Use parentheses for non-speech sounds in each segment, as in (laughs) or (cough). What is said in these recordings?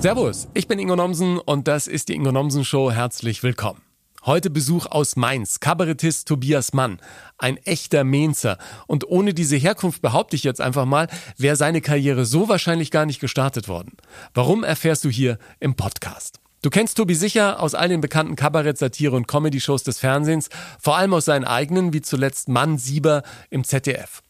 Servus, ich bin Ingo Nomsen und das ist die Ingo Nomsen Show. Herzlich willkommen. Heute Besuch aus Mainz, Kabarettist Tobias Mann, ein echter Mainzer. Und ohne diese Herkunft behaupte ich jetzt einfach mal, wäre seine Karriere so wahrscheinlich gar nicht gestartet worden. Warum erfährst du hier im Podcast? Du kennst Tobi sicher aus all den bekannten Kabarett-, Satire- und Comedy-Shows des Fernsehens, vor allem aus seinen eigenen, wie zuletzt Mann Sieber im ZDF.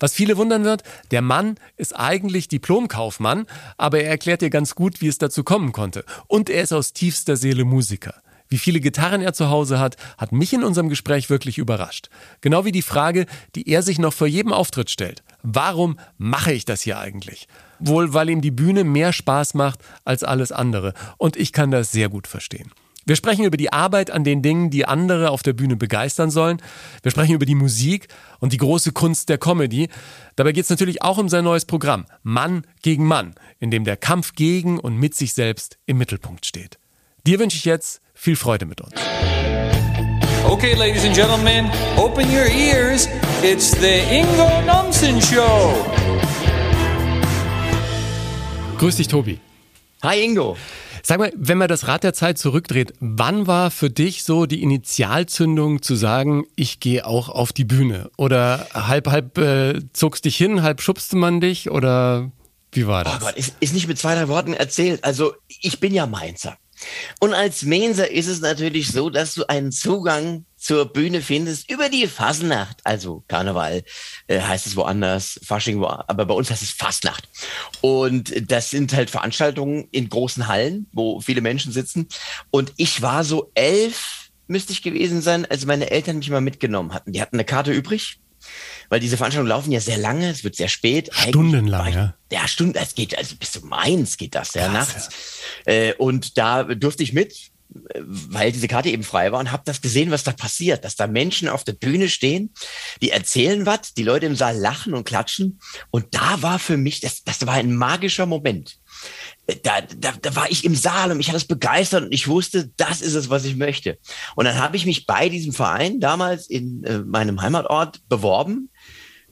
Was viele wundern wird, der Mann ist eigentlich Diplomkaufmann, aber er erklärt dir ganz gut, wie es dazu kommen konnte. Und er ist aus tiefster Seele Musiker. Wie viele Gitarren er zu Hause hat, hat mich in unserem Gespräch wirklich überrascht. Genau wie die Frage, die er sich noch vor jedem Auftritt stellt. Warum mache ich das hier eigentlich? Wohl, weil ihm die Bühne mehr Spaß macht als alles andere. Und ich kann das sehr gut verstehen. Wir sprechen über die Arbeit an den Dingen, die andere auf der Bühne begeistern sollen. Wir sprechen über die Musik und die große Kunst der Comedy. Dabei geht es natürlich auch um sein neues Programm Mann gegen Mann, in dem der Kampf gegen und mit sich selbst im Mittelpunkt steht. Dir wünsche ich jetzt viel Freude mit uns. Okay, ladies and gentlemen, open your ears. It's the Ingo Nomsen Show. Grüß dich, Tobi. Hi Ingo. Sag mal, wenn man das Rad der Zeit zurückdreht, wann war für dich so die Initialzündung zu sagen, ich gehe auch auf die Bühne? Oder halb, halb äh, zogst dich hin, halb schubste man dich? Oder wie war das? Oh Gott, ist, ist nicht mit zwei, drei Worten erzählt. Also ich bin ja Mainzer. Und als Mainzer ist es natürlich so, dass du einen Zugang zur Bühne findest über die Fasnacht. Also Karneval äh, heißt es woanders, Fasching, wo, aber bei uns heißt es Fastnacht. Und das sind halt Veranstaltungen in großen Hallen, wo viele Menschen sitzen. Und ich war so elf, müsste ich gewesen sein, als meine Eltern mich mal mitgenommen hatten. Die hatten eine Karte übrig weil diese Veranstaltungen laufen ja sehr lange, es wird sehr spät. Stundenlang, ja. Ja, Stunden, es geht, also bis zu Mainz geht das, ja, nachts. Ja. Äh, und da durfte ich mit, weil diese Karte eben frei war und habe das gesehen, was da passiert, dass da Menschen auf der Bühne stehen, die erzählen was, die Leute im Saal lachen und klatschen und da war für mich, das, das war ein magischer Moment. Da, da, da war ich im Saal und mich hat das begeistert und ich wusste, das ist es, was ich möchte. Und dann habe ich mich bei diesem Verein damals in äh, meinem Heimatort beworben,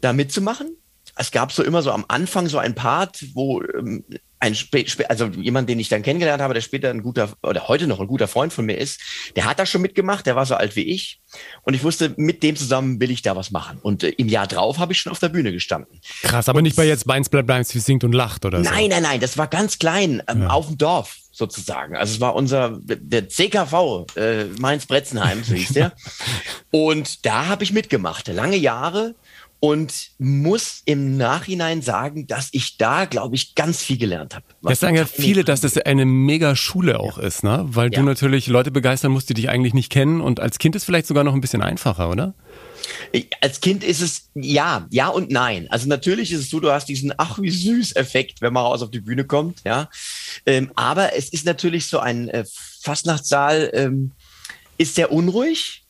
da mitzumachen. Es gab so immer so am Anfang so ein Part, wo ähm, ein also jemand, den ich dann kennengelernt habe, der später ein guter oder heute noch ein guter Freund von mir ist, der hat da schon mitgemacht, der war so alt wie ich und ich wusste, mit dem zusammen will ich da was machen. Und äh, im Jahr drauf habe ich schon auf der Bühne gestanden. Krass, aber und nicht bei jetzt Mainz bleibt Mainz wie singt und lacht oder nein, so. Nein, nein, nein, das war ganz klein ähm, ja. auf dem Dorf sozusagen. Also es war unser der CKV äh, Mainz Bretzenheim, so hieß der. (laughs) und da habe ich mitgemacht, lange Jahre und muss im Nachhinein sagen, dass ich da, glaube ich, ganz viel gelernt habe. Das sagen ja viele, dass das eine mega Schule auch ja. ist, ne? Weil ja. du natürlich Leute begeistern musst, die dich eigentlich nicht kennen und als Kind ist vielleicht sogar noch ein bisschen einfacher, oder? Als Kind ist es ja, ja und nein. Also natürlich ist es so, du hast diesen ach wie süß Effekt, wenn man raus auf die Bühne kommt, ja. Ähm, aber es ist natürlich so ein äh, Fastnachtssaal ähm, ist sehr unruhig,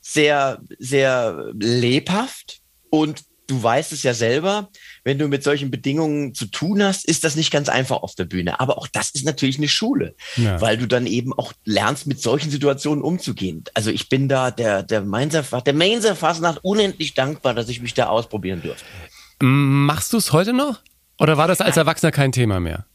sehr sehr lebhaft und du weißt es ja selber, wenn du mit solchen Bedingungen zu tun hast, ist das nicht ganz einfach auf der Bühne. Aber auch das ist natürlich eine Schule, ja. weil du dann eben auch lernst, mit solchen Situationen umzugehen. Also ich bin da der, der Mainzer, der Mainzer Fasnacht unendlich dankbar, dass ich mich da ausprobieren durfte. Machst du es heute noch? Oder war das als Erwachsener kein Thema mehr?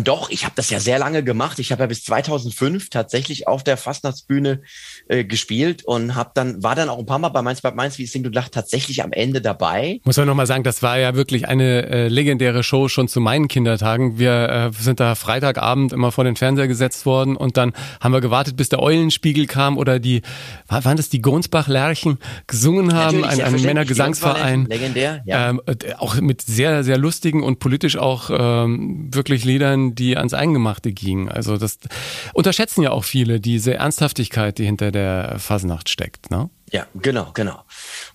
Doch, ich habe das ja sehr lange gemacht. Ich habe ja bis 2005 tatsächlich auf der Fastnachtsbühne äh, gespielt und habe dann war dann auch ein paar Mal bei Mainz bei Mainz wie es du lacht tatsächlich am Ende dabei. Muss man noch mal sagen, das war ja wirklich eine äh, legendäre Show schon zu meinen Kindertagen. Wir äh, sind da Freitagabend immer vor den Fernseher gesetzt worden und dann haben wir gewartet, bis der Eulenspiegel kam oder die waren das die Gonsbach-Lerchen gesungen haben, ein, ein Männergesangsverein. Legendär, ja. Ähm, äh, auch mit sehr sehr lustigen und politisch auch ähm, wirklich Liedern die ans Eingemachte gingen. Also das unterschätzen ja auch viele, diese Ernsthaftigkeit, die hinter der Fasnacht steckt. Ne? Ja, genau, genau.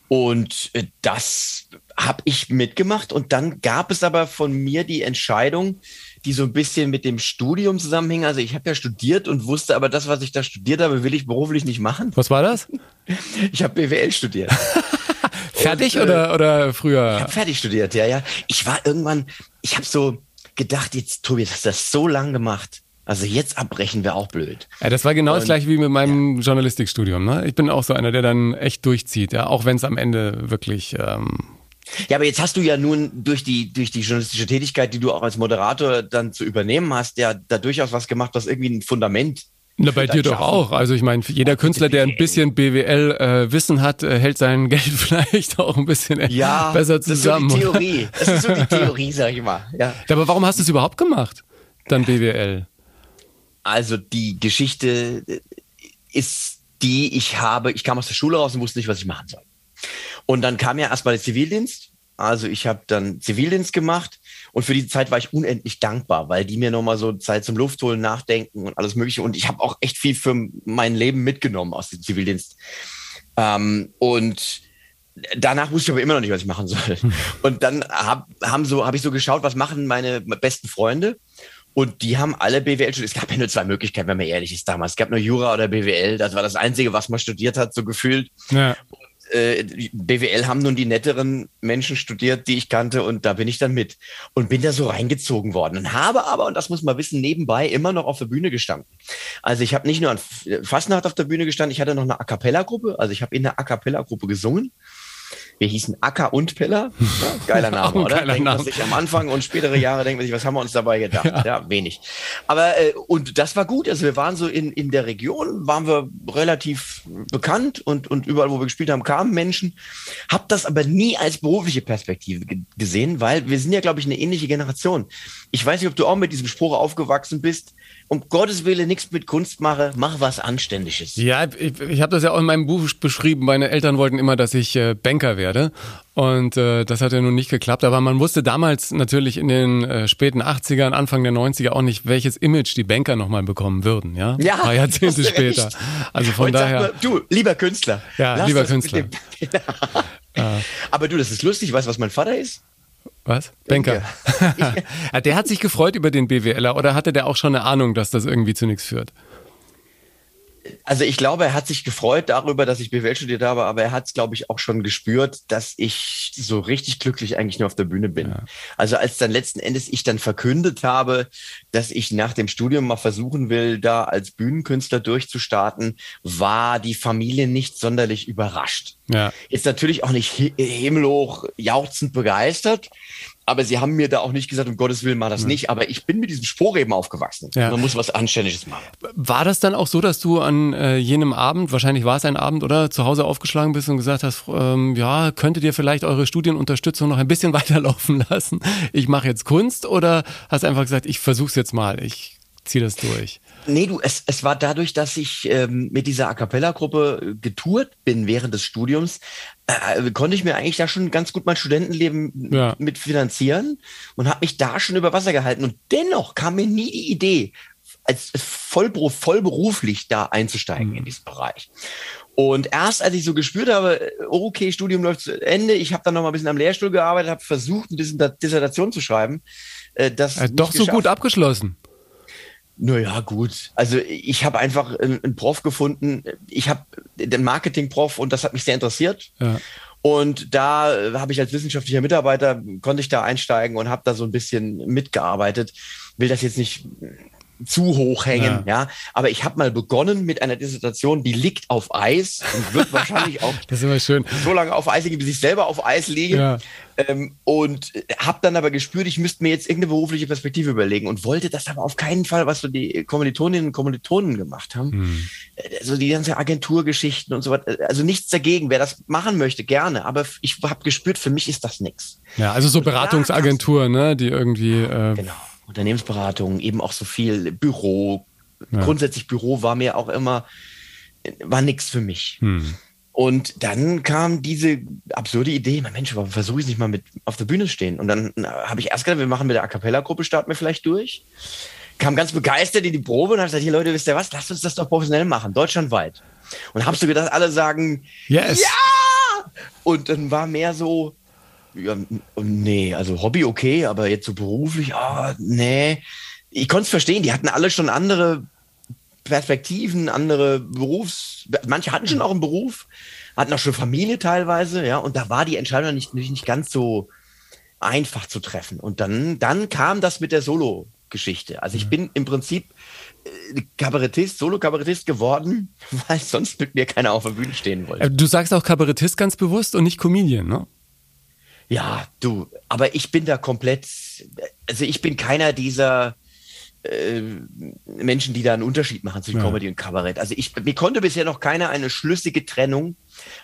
Und äh, das habe ich mitgemacht und dann gab es aber von mir die Entscheidung, die so ein bisschen mit dem Studium zusammenhing. Also ich habe ja studiert und wusste aber das, was ich da studiert habe, will ich beruflich nicht machen. Was war das? Ich habe BWL studiert. (laughs) fertig und, oder, oder früher? Ich habe fertig studiert, ja, ja. Ich war irgendwann, ich habe so, gedacht, jetzt, Tobi, hast du das so lang gemacht. Also jetzt abbrechen wäre auch blöd. Ja, das war genau und, das gleiche wie mit meinem ja. Journalistikstudium. Ne? Ich bin auch so einer, der dann echt durchzieht, ja, auch wenn es am Ende wirklich ähm, Ja, aber jetzt hast du ja nun durch die, durch die journalistische Tätigkeit, die du auch als Moderator dann zu übernehmen hast, ja da durchaus was gemacht, was irgendwie ein Fundament na, bei dir doch auch. Also ich meine, jeder Künstler, der ein bisschen BWL-Wissen äh, hat, äh, hält sein (laughs) Geld vielleicht auch ein bisschen ja, besser zusammen. Das ist so die Theorie. Das ist so die Theorie, sag ich mal. Ja. Aber warum hast du es überhaupt gemacht? Dann BWL. Also die Geschichte äh, ist die, ich habe, ich kam aus der Schule raus und wusste nicht, was ich machen soll. Und dann kam ja erstmal der Zivildienst. Also ich habe dann Zivildienst gemacht und für die Zeit war ich unendlich dankbar, weil die mir nochmal so Zeit zum Luftholen, Nachdenken und alles Mögliche. Und ich habe auch echt viel für mein Leben mitgenommen aus dem Zivildienst. Ähm, und danach wusste ich aber immer noch nicht, was ich machen soll. (laughs) Und dann habe haben so, hab ich so geschaut, was machen meine besten Freunde. Und die haben alle BWL studiert. Es gab ja nur zwei Möglichkeiten, wenn man ehrlich ist damals. Es gab nur Jura oder BWL. Das war das Einzige, was man studiert hat, so gefühlt. Ja äh, BWL haben nun die netteren Menschen studiert, die ich kannte und da bin ich dann mit und bin da so reingezogen worden und habe aber, und das muss man wissen, nebenbei immer noch auf der Bühne gestanden. Also ich habe nicht nur an Fastnacht auf der Bühne gestanden, ich hatte noch eine A Cappella-Gruppe, also ich habe in der A Cappella-Gruppe gesungen wir hießen Acker und Piller. Ja, geiler (laughs) Name, oder? Geiler denkt Name. man sich am Anfang und spätere Jahre denkt man sich, was haben wir uns dabei gedacht? Ja, ja wenig. Aber äh, und das war gut. Also wir waren so in, in der Region, waren wir relativ bekannt und, und überall, wo wir gespielt haben, kamen Menschen. Hab das aber nie als berufliche Perspektive gesehen, weil wir sind ja, glaube ich, eine ähnliche Generation. Ich weiß nicht, ob du auch mit diesem Spruch aufgewachsen bist um Gottes Willen nichts mit Kunst mache, mach was Anständiges. Ja, ich, ich habe das ja auch in meinem Buch beschrieben. Meine Eltern wollten immer, dass ich äh, Banker werde. Und äh, das hat ja nun nicht geklappt. Aber man wusste damals natürlich in den äh, späten 80ern, Anfang der 90er auch nicht, welches Image die Banker nochmal bekommen würden. Ja, ja ein paar Jahrzehnte später. Also von Heute daher. Mal, du, lieber Künstler. Ja, lieber Künstler. (laughs) Aber du, das ist lustig. Weißt du, was mein Vater ist? Was? Banker. (laughs) der hat sich gefreut über den BWLer oder hatte der auch schon eine Ahnung, dass das irgendwie zu nichts führt? also ich glaube, er hat sich gefreut darüber, dass ich BWL studiert habe, aber er hat es, glaube ich, auch schon gespürt, dass ich so richtig glücklich eigentlich nur auf der Bühne bin. Ja. Also als dann letzten Endes ich dann verkündet habe, dass ich nach dem Studium mal versuchen will, da als Bühnenkünstler durchzustarten, war die Familie nicht sonderlich überrascht. Ja. Ist natürlich auch nicht himmelhoch jauchzend begeistert, aber sie haben mir da auch nicht gesagt, um Gottes Willen, mach das ja. nicht. Aber ich bin mit diesem Sporeben aufgewachsen. Ja. Man muss was Anständiges machen. War das dann auch so, dass du an äh, jenem Abend, wahrscheinlich war es ein Abend, oder zu Hause aufgeschlagen bist und gesagt hast, ähm, ja, könntet ihr vielleicht eure Studienunterstützung noch ein bisschen (laughs) weiterlaufen lassen? Ich mache jetzt Kunst oder hast einfach gesagt, ich versuch's jetzt mal, ich ziehe das durch? Nee, du, es, es war dadurch, dass ich ähm, mit dieser A Cappella-Gruppe äh, getourt bin während des Studiums, äh, konnte ich mir eigentlich da schon ganz gut mein Studentenleben ja. mit finanzieren und habe mich da schon über Wasser gehalten. Und dennoch kam mir nie die Idee, als vollberuf, vollberuflich da einzusteigen mhm. in diesen Bereich. Und erst als ich so gespürt habe, okay, Studium läuft zu Ende, ich habe dann noch mal ein bisschen am Lehrstuhl gearbeitet, habe versucht, ein bisschen Dissertation zu schreiben. Äh, das äh, doch so gut abgeschlossen. Naja, gut. Also ich habe einfach einen Prof gefunden. Ich habe den Marketing-Prof und das hat mich sehr interessiert. Ja. Und da habe ich als wissenschaftlicher Mitarbeiter, konnte ich da einsteigen und habe da so ein bisschen mitgearbeitet. Will das jetzt nicht zu hoch hängen, ja. ja. Aber ich habe mal begonnen mit einer Dissertation, die liegt auf Eis und wird (laughs) wahrscheinlich auch das ist immer schön. so lange auf Eis liegen, bis ich selber auf Eis liege. Ja. Ähm, und habe dann aber gespürt, ich müsste mir jetzt irgendeine berufliche Perspektive überlegen und wollte das aber auf keinen Fall, was so die Kommilitoninnen und Kommilitonen gemacht haben. Hm. Also die ganze Agenturgeschichten und so weiter. Also nichts dagegen. Wer das machen möchte, gerne. Aber ich habe gespürt, für mich ist das nichts. Ja, also so Beratungsagentur, ne, die irgendwie. Äh, genau Unternehmensberatung, eben auch so viel Büro. Ja. Grundsätzlich Büro war mir auch immer, war nichts für mich. Hm. Und dann kam diese absurde Idee, mein Mensch, warum versuche ich nicht mal mit auf der Bühne stehen? Und dann habe ich erst gedacht, wir machen mit der A Cappella-Gruppe, starten wir vielleicht durch. Kam ganz begeistert in die Probe und habe gesagt, hier Leute, wisst ihr was, lasst uns das doch professionell machen, deutschlandweit. Und habe so gedacht, alle sagen, yes. ja! Und dann war mehr so, ja, nee, also Hobby okay, aber jetzt so beruflich, ah, nee. Ich konnte es verstehen, die hatten alle schon andere Perspektiven, andere Berufs, manche hatten schon auch einen Beruf, hatten auch schon Familie teilweise, ja, und da war die Entscheidung nicht, nicht ganz so einfach zu treffen. Und dann, dann kam das mit der Solo-Geschichte. Also ich mhm. bin im Prinzip äh, Kabarettist, Solo-Kabarettist geworden, (laughs) weil sonst mit mir keiner auf der Bühne stehen wollte. Äh, du sagst auch Kabarettist ganz bewusst und nicht Comedian, ne? Ja, du, aber ich bin da komplett, also ich bin keiner dieser äh, Menschen, die da einen Unterschied machen zwischen ja. Comedy und Kabarett. Also ich, mir konnte bisher noch keiner eine schlüssige Trennung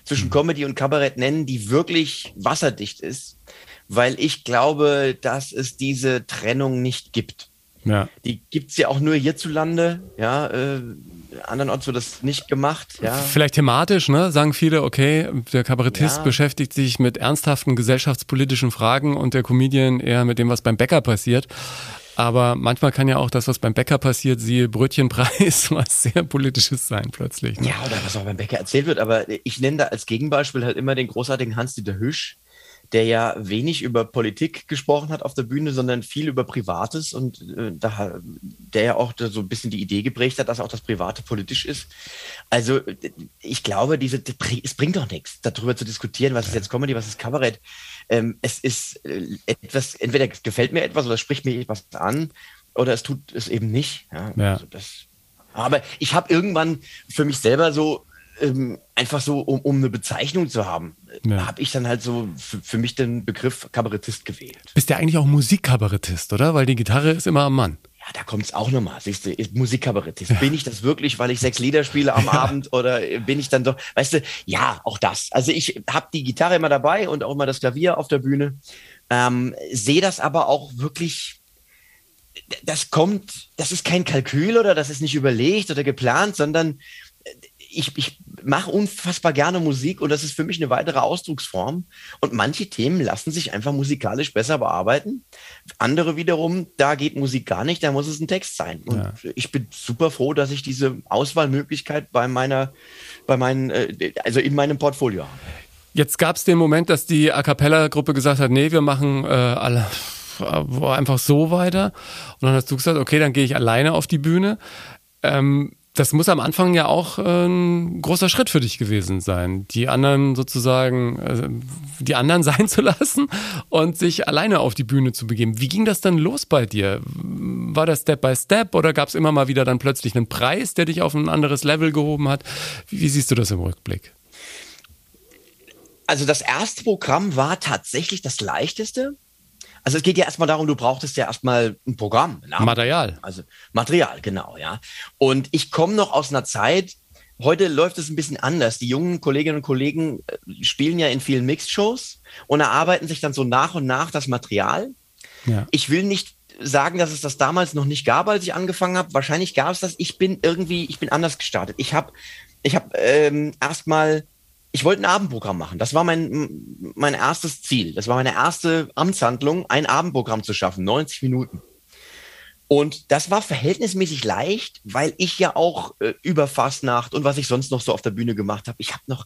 zwischen mhm. Comedy und Kabarett nennen, die wirklich wasserdicht ist, weil ich glaube, dass es diese Trennung nicht gibt. Ja. Die gibt es ja auch nur hierzulande, ja, äh, andernorts wird das nicht gemacht. Ja. Vielleicht thematisch, ne? Sagen viele, okay, der Kabarettist ja. beschäftigt sich mit ernsthaften gesellschaftspolitischen Fragen und der Comedian eher mit dem, was beim Bäcker passiert. Aber manchmal kann ja auch das, was beim Bäcker passiert, siehe Brötchenpreis, (laughs) was sehr politisches sein plötzlich. Ne? Ja, oder was auch beim Bäcker erzählt wird. Aber ich nenne da als Gegenbeispiel halt immer den großartigen Hans-Dieter Hüsch, der ja wenig über Politik gesprochen hat auf der Bühne, sondern viel über Privates und äh, da, der ja auch so ein bisschen die Idee geprägt hat, dass auch das Private politisch ist. Also ich glaube, diese, es bringt doch nichts, darüber zu diskutieren, was ist jetzt Comedy, was ist Kabarett. Ähm, es ist äh, etwas, entweder gefällt mir etwas oder spricht mir etwas an oder es tut es eben nicht. Ja, ja. Also das, aber ich habe irgendwann für mich selber so ähm, einfach so, um, um eine Bezeichnung zu haben, ja. habe ich dann halt so für, mich den Begriff Kabarettist gewählt. Bist du eigentlich auch Musikkabarettist, oder? Weil die Gitarre ist immer am Mann. Ja, da kommt es auch nochmal. Siehst du, Musikkabarettist. Ja. Bin ich das wirklich, weil ich sechs Lieder spiele am ja. Abend oder bin ich dann doch, weißt du, ja, auch das. Also ich habe die Gitarre immer dabei und auch immer das Klavier auf der Bühne. Ähm, Sehe das aber auch wirklich das kommt, das ist kein Kalkül oder das ist nicht überlegt oder geplant, sondern ich, ich mache unfassbar gerne Musik und das ist für mich eine weitere Ausdrucksform. Und manche Themen lassen sich einfach musikalisch besser bearbeiten. Andere wiederum, da geht Musik gar nicht, da muss es ein Text sein. Und ja. ich bin super froh, dass ich diese Auswahlmöglichkeit bei meiner, bei meinen, äh, also in meinem Portfolio habe. Jetzt gab es den Moment, dass die A cappella-Gruppe gesagt hat, nee, wir machen äh, alle einfach so weiter. Und dann hast du gesagt, okay, dann gehe ich alleine auf die Bühne. Ähm, das muss am Anfang ja auch äh, ein großer Schritt für dich gewesen sein, die anderen sozusagen, äh, die anderen (laughs) sein zu lassen und sich alleine auf die Bühne zu begeben. Wie ging das dann los bei dir? War das Step by Step oder gab es immer mal wieder dann plötzlich einen Preis, der dich auf ein anderes Level gehoben hat? Wie, wie siehst du das im Rückblick? Also das erste Programm war tatsächlich das leichteste. Also es geht ja erstmal darum, du brauchtest ja erstmal ein Programm. Ein Material. Also Material, genau, ja. Und ich komme noch aus einer Zeit, heute läuft es ein bisschen anders. Die jungen Kolleginnen und Kollegen äh, spielen ja in vielen Mixed-Shows und erarbeiten sich dann so nach und nach das Material. Ja. Ich will nicht sagen, dass es das damals noch nicht gab, als ich angefangen habe. Wahrscheinlich gab es das. Ich bin irgendwie, ich bin anders gestartet. Ich habe ich hab, ähm, erstmal ich wollte ein Abendprogramm machen. Das war mein, mein erstes Ziel. Das war meine erste Amtshandlung, ein Abendprogramm zu schaffen, 90 Minuten. Und das war verhältnismäßig leicht, weil ich ja auch äh, über Fastnacht und was ich sonst noch so auf der Bühne gemacht habe. Ich habe noch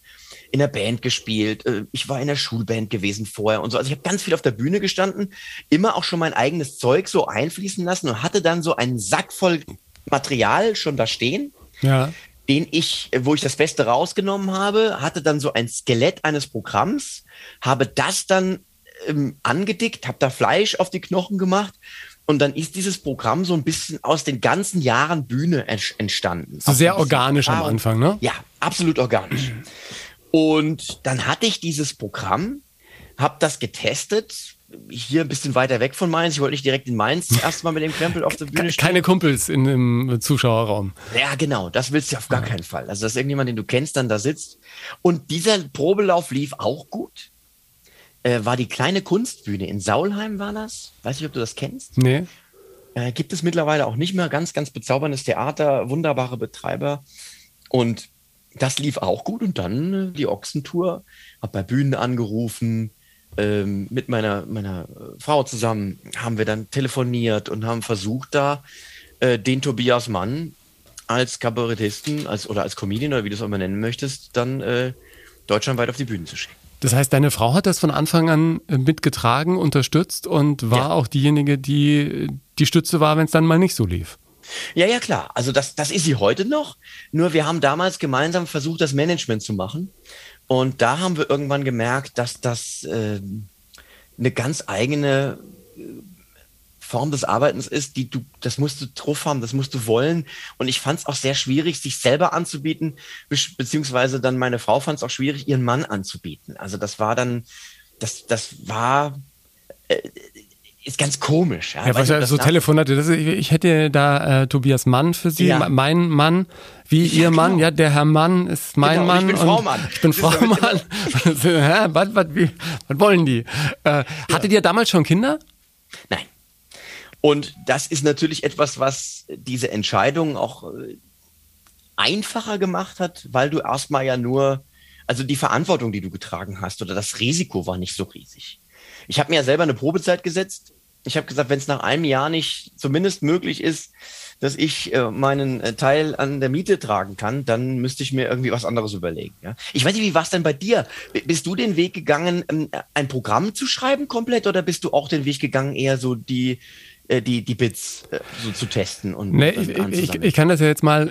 in der Band gespielt, äh, ich war in der Schulband gewesen vorher und so. Also ich habe ganz viel auf der Bühne gestanden, immer auch schon mein eigenes Zeug so einfließen lassen und hatte dann so einen Sack voll Material schon da stehen. Ja den ich, wo ich das Beste rausgenommen habe, hatte dann so ein Skelett eines Programms, habe das dann ähm, angedickt, habe da Fleisch auf die Knochen gemacht und dann ist dieses Programm so ein bisschen aus den ganzen Jahren Bühne entstanden. So sehr organisch am Anfang, ne? Ja, absolut organisch. Und dann hatte ich dieses Programm, habe das getestet, hier ein bisschen weiter weg von Mainz. Ich wollte nicht direkt in Mainz erstmal mit dem Krempel auf der Bühne stehen. Keine Kumpels in dem Zuschauerraum. Ja, genau. Das willst du auf gar keinen Fall. Also, dass irgendjemand, den du kennst, dann da sitzt. Und dieser Probelauf lief auch gut. Äh, war die kleine Kunstbühne in Saulheim, war das? Weiß nicht, ob du das kennst. Nee. Äh, gibt es mittlerweile auch nicht mehr. Ganz, ganz bezauberndes Theater, wunderbare Betreiber. Und das lief auch gut. Und dann äh, die Ochsentour. Hab bei Bühnen angerufen ähm, mit meiner, meiner Frau zusammen haben wir dann telefoniert und haben versucht, da äh, den Tobias Mann als Kabarettisten als, oder als Comedian oder wie du es auch immer nennen möchtest, dann äh, deutschlandweit auf die Bühne zu schicken. Das heißt, deine Frau hat das von Anfang an äh, mitgetragen, unterstützt und war ja. auch diejenige, die die Stütze war, wenn es dann mal nicht so lief. Ja, ja, klar. Also das, das ist sie heute noch. Nur wir haben damals gemeinsam versucht, das Management zu machen. Und da haben wir irgendwann gemerkt, dass das äh, eine ganz eigene äh, Form des Arbeitens ist, die du, das musst du drauf haben, das musst du wollen. Und ich fand es auch sehr schwierig, sich selber anzubieten, beziehungsweise dann meine Frau fand es auch schwierig, ihren Mann anzubieten. Also das war dann, das, das war äh, ist ganz komisch. Ja, ja was ja so Telefonate. Das, ich, ich hätte da äh, Tobias Mann für Sie, ja. mein Mann, wie ja, Ihr Mann. Genau. Ja, der Herr Mann ist mein genau, Mann. Ich bin Frau Mann. Ich bin Frau Mann. (laughs) was, was, wie, was wollen die? Äh, hattet ihr damals schon Kinder? Nein. Und das ist natürlich etwas, was diese Entscheidung auch äh, einfacher gemacht hat, weil du erstmal ja nur, also die Verantwortung, die du getragen hast oder das Risiko war nicht so riesig. Ich habe mir ja selber eine Probezeit gesetzt. Ich habe gesagt, wenn es nach einem Jahr nicht zumindest möglich ist, dass ich äh, meinen äh, Teil an der Miete tragen kann, dann müsste ich mir irgendwie was anderes überlegen. Ja? Ich weiß nicht, wie war es denn bei dir? B bist du den Weg gegangen, ähm, ein Programm zu schreiben komplett oder bist du auch den Weg gegangen, eher so die die, die Bits äh, so zu testen und, nee, ich, ich, ich, kann das ja jetzt mal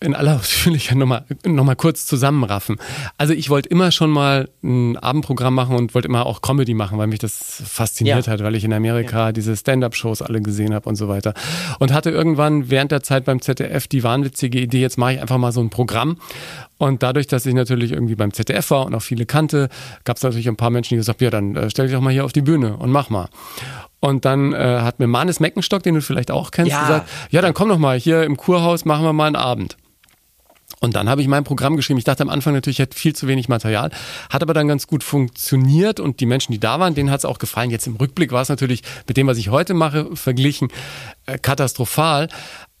äh, in aller (laughs) Ausführlichkeit nochmal noch mal kurz zusammenraffen. Also ich wollte immer schon mal ein Abendprogramm machen und wollte immer auch Comedy machen, weil mich das fasziniert ja. hat, weil ich in Amerika ja. diese Stand-up-Shows alle gesehen habe und so weiter. Und hatte irgendwann während der Zeit beim ZDF die wahnwitzige Idee, jetzt mache ich einfach mal so ein Programm. Und dadurch, dass ich natürlich irgendwie beim ZDF war und auch viele kannte, gab es natürlich ein paar Menschen, die gesagt haben, ja, dann äh, stell dich doch mal hier auf die Bühne und mach mal. Und dann äh, hat mir Manes Meckenstock, den du vielleicht auch kennst, ja. gesagt, ja, dann komm doch mal, hier im Kurhaus machen wir mal einen Abend. Und dann habe ich mein Programm geschrieben. Ich dachte am Anfang natürlich, ich hätte viel zu wenig Material, hat aber dann ganz gut funktioniert und die Menschen, die da waren, denen hat es auch gefallen. Jetzt im Rückblick war es natürlich mit dem, was ich heute mache, verglichen äh, katastrophal.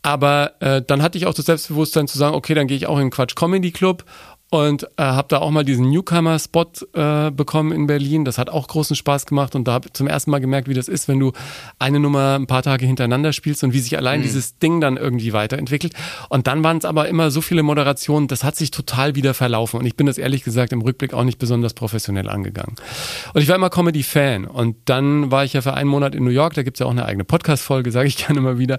Aber äh, dann hatte ich auch das Selbstbewusstsein zu sagen, okay, dann gehe ich auch in den Quatsch Comedy Club und äh, habe da auch mal diesen Newcomer-Spot äh, bekommen in Berlin. Das hat auch großen Spaß gemacht und da habe ich zum ersten Mal gemerkt, wie das ist, wenn du eine Nummer ein paar Tage hintereinander spielst und wie sich allein mhm. dieses Ding dann irgendwie weiterentwickelt. Und dann waren es aber immer so viele Moderationen, das hat sich total wieder verlaufen und ich bin das ehrlich gesagt im Rückblick auch nicht besonders professionell angegangen. Und ich war immer Comedy-Fan und dann war ich ja für einen Monat in New York, da gibt's ja auch eine eigene Podcast-Folge, sage ich (laughs) gerne immer wieder.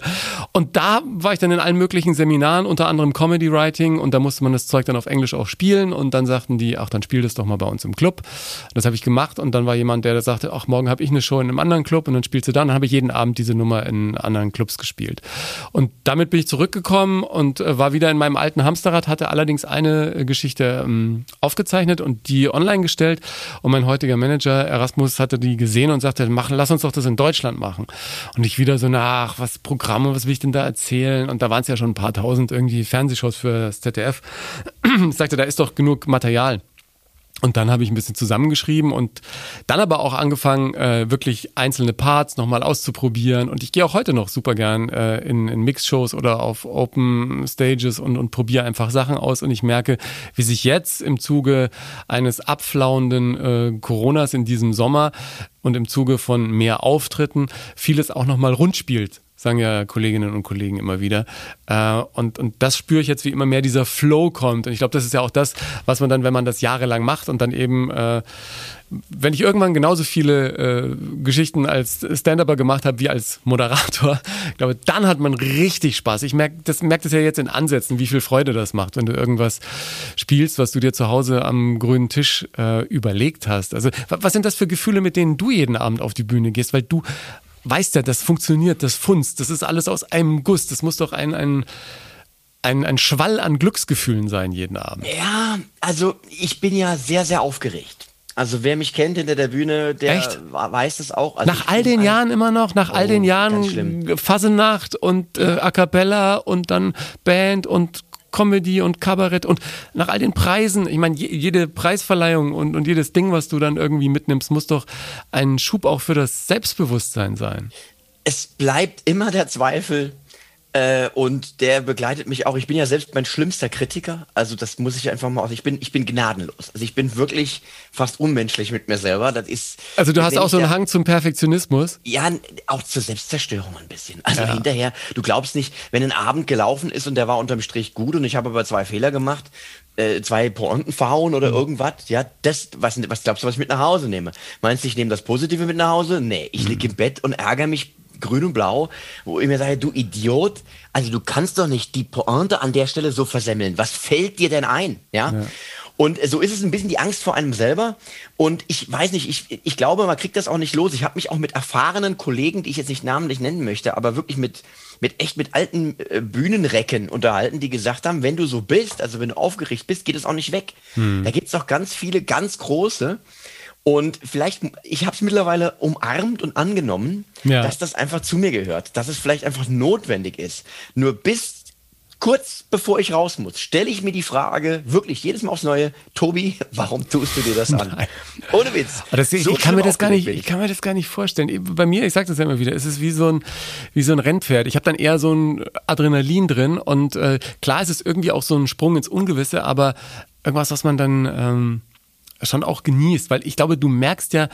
Und da war ich dann in allen möglichen Seminaren, unter anderem Comedy-Writing und da musste man das Zeug dann auf Englisch auch spielen spielen und dann sagten die, ach, dann spiel das doch mal bei uns im Club. Das habe ich gemacht und dann war jemand, der sagte, ach, morgen habe ich eine Show in einem anderen Club und dann spielst du da. Dann habe ich jeden Abend diese Nummer in anderen Clubs gespielt. Und damit bin ich zurückgekommen und äh, war wieder in meinem alten Hamsterrad, hatte allerdings eine äh, Geschichte ähm, aufgezeichnet und die online gestellt und mein heutiger Manager Erasmus hatte die gesehen und sagte, mach, lass uns doch das in Deutschland machen. Und ich wieder so, ach, was Programme, was will ich denn da erzählen? Und da waren es ja schon ein paar tausend irgendwie Fernsehshows für das ZDF. Ich (clears throat) sagte, da ist doch genug Material. Und dann habe ich ein bisschen zusammengeschrieben und dann aber auch angefangen, äh, wirklich einzelne Parts nochmal auszuprobieren. Und ich gehe auch heute noch super gern äh, in, in Mix-Shows oder auf Open Stages und, und probiere einfach Sachen aus. Und ich merke, wie sich jetzt im Zuge eines abflauenden äh, Coronas in diesem Sommer und im Zuge von mehr Auftritten vieles auch nochmal rund spielt sagen ja Kolleginnen und Kollegen immer wieder. Äh, und, und das spüre ich jetzt, wie immer mehr dieser Flow kommt. Und ich glaube, das ist ja auch das, was man dann, wenn man das jahrelang macht und dann eben, äh, wenn ich irgendwann genauso viele äh, Geschichten als Stand-Upper gemacht habe wie als Moderator, ich (laughs) glaube, dann hat man richtig Spaß. Ich merke das, merk das ja jetzt in Ansätzen, wie viel Freude das macht, wenn du irgendwas spielst, was du dir zu Hause am grünen Tisch überlegt hast. Also was sind das für Gefühle, mit denen du jeden Abend auf die Bühne gehst? Weil du weißt ja, das funktioniert, das funzt, das ist alles aus einem Guss. Das muss doch ein, ein, ein, ein Schwall an Glücksgefühlen sein jeden Abend. Ja, also ich bin ja sehr, sehr aufgeregt. Also wer mich kennt hinter der Bühne, der Echt? weiß es auch. Also nach all den Jahren immer noch, nach oh, all den Jahren Fasenacht und äh, A Cappella und dann Band und Comedy und Kabarett und nach all den Preisen, ich meine, jede Preisverleihung und, und jedes Ding, was du dann irgendwie mitnimmst, muss doch ein Schub auch für das Selbstbewusstsein sein. Es bleibt immer der Zweifel, äh, und der begleitet mich auch. Ich bin ja selbst mein schlimmster Kritiker. Also das muss ich einfach mal aus. Ich bin, ich bin gnadenlos. Also ich bin wirklich fast unmenschlich mit mir selber. Das ist. Also du hast auch so einen Hang zum Perfektionismus? Ja, auch zur Selbstzerstörung ein bisschen. Also ja. hinterher, du glaubst nicht, wenn ein Abend gelaufen ist und der war unterm Strich gut und ich habe aber zwei Fehler gemacht, äh, zwei Pointen verhauen oder mhm. irgendwas, ja, das, was, was glaubst du, was ich mit nach Hause nehme? Meinst du, ich nehme das Positive mit nach Hause? Nee, ich liege im Bett und ärgere mich grün und blau, wo ich mir sage, du Idiot, also du kannst doch nicht die Pointe an der Stelle so versemmeln. Was fällt dir denn ein? Ja. ja. Und so ist es ein bisschen die Angst vor einem selber. Und ich weiß nicht, ich, ich glaube, man kriegt das auch nicht los. Ich habe mich auch mit erfahrenen Kollegen, die ich jetzt nicht namentlich nennen möchte, aber wirklich mit, mit echt mit alten äh, Bühnenrecken unterhalten, die gesagt haben, wenn du so bist, also wenn du aufgeregt bist, geht es auch nicht weg. Hm. Da gibt es auch ganz viele ganz große. Und vielleicht, ich habe es mittlerweile umarmt und angenommen, Ja. dass das einfach zu mir gehört, dass es vielleicht einfach notwendig ist. Nur bis kurz bevor ich raus muss, stelle ich mir die Frage, wirklich jedes Mal aufs Neue, Tobi, (laughs) warum tust du dir das an? Ohne Witz. Das, ich, So ich kann mir das gar nicht, ich kann mir das gar nicht vorstellen. Bei mir, ich sage das ja immer wieder, es ist wie so ein, wie so ein Rennpferd. Ich habe dann eher so ein Adrenalin drin und äh, klar ist es irgendwie auch so ein Sprung ins Ungewisse, aber irgendwas, was man dann ähm, schon auch genießt, weil ich glaube, du merkst ja,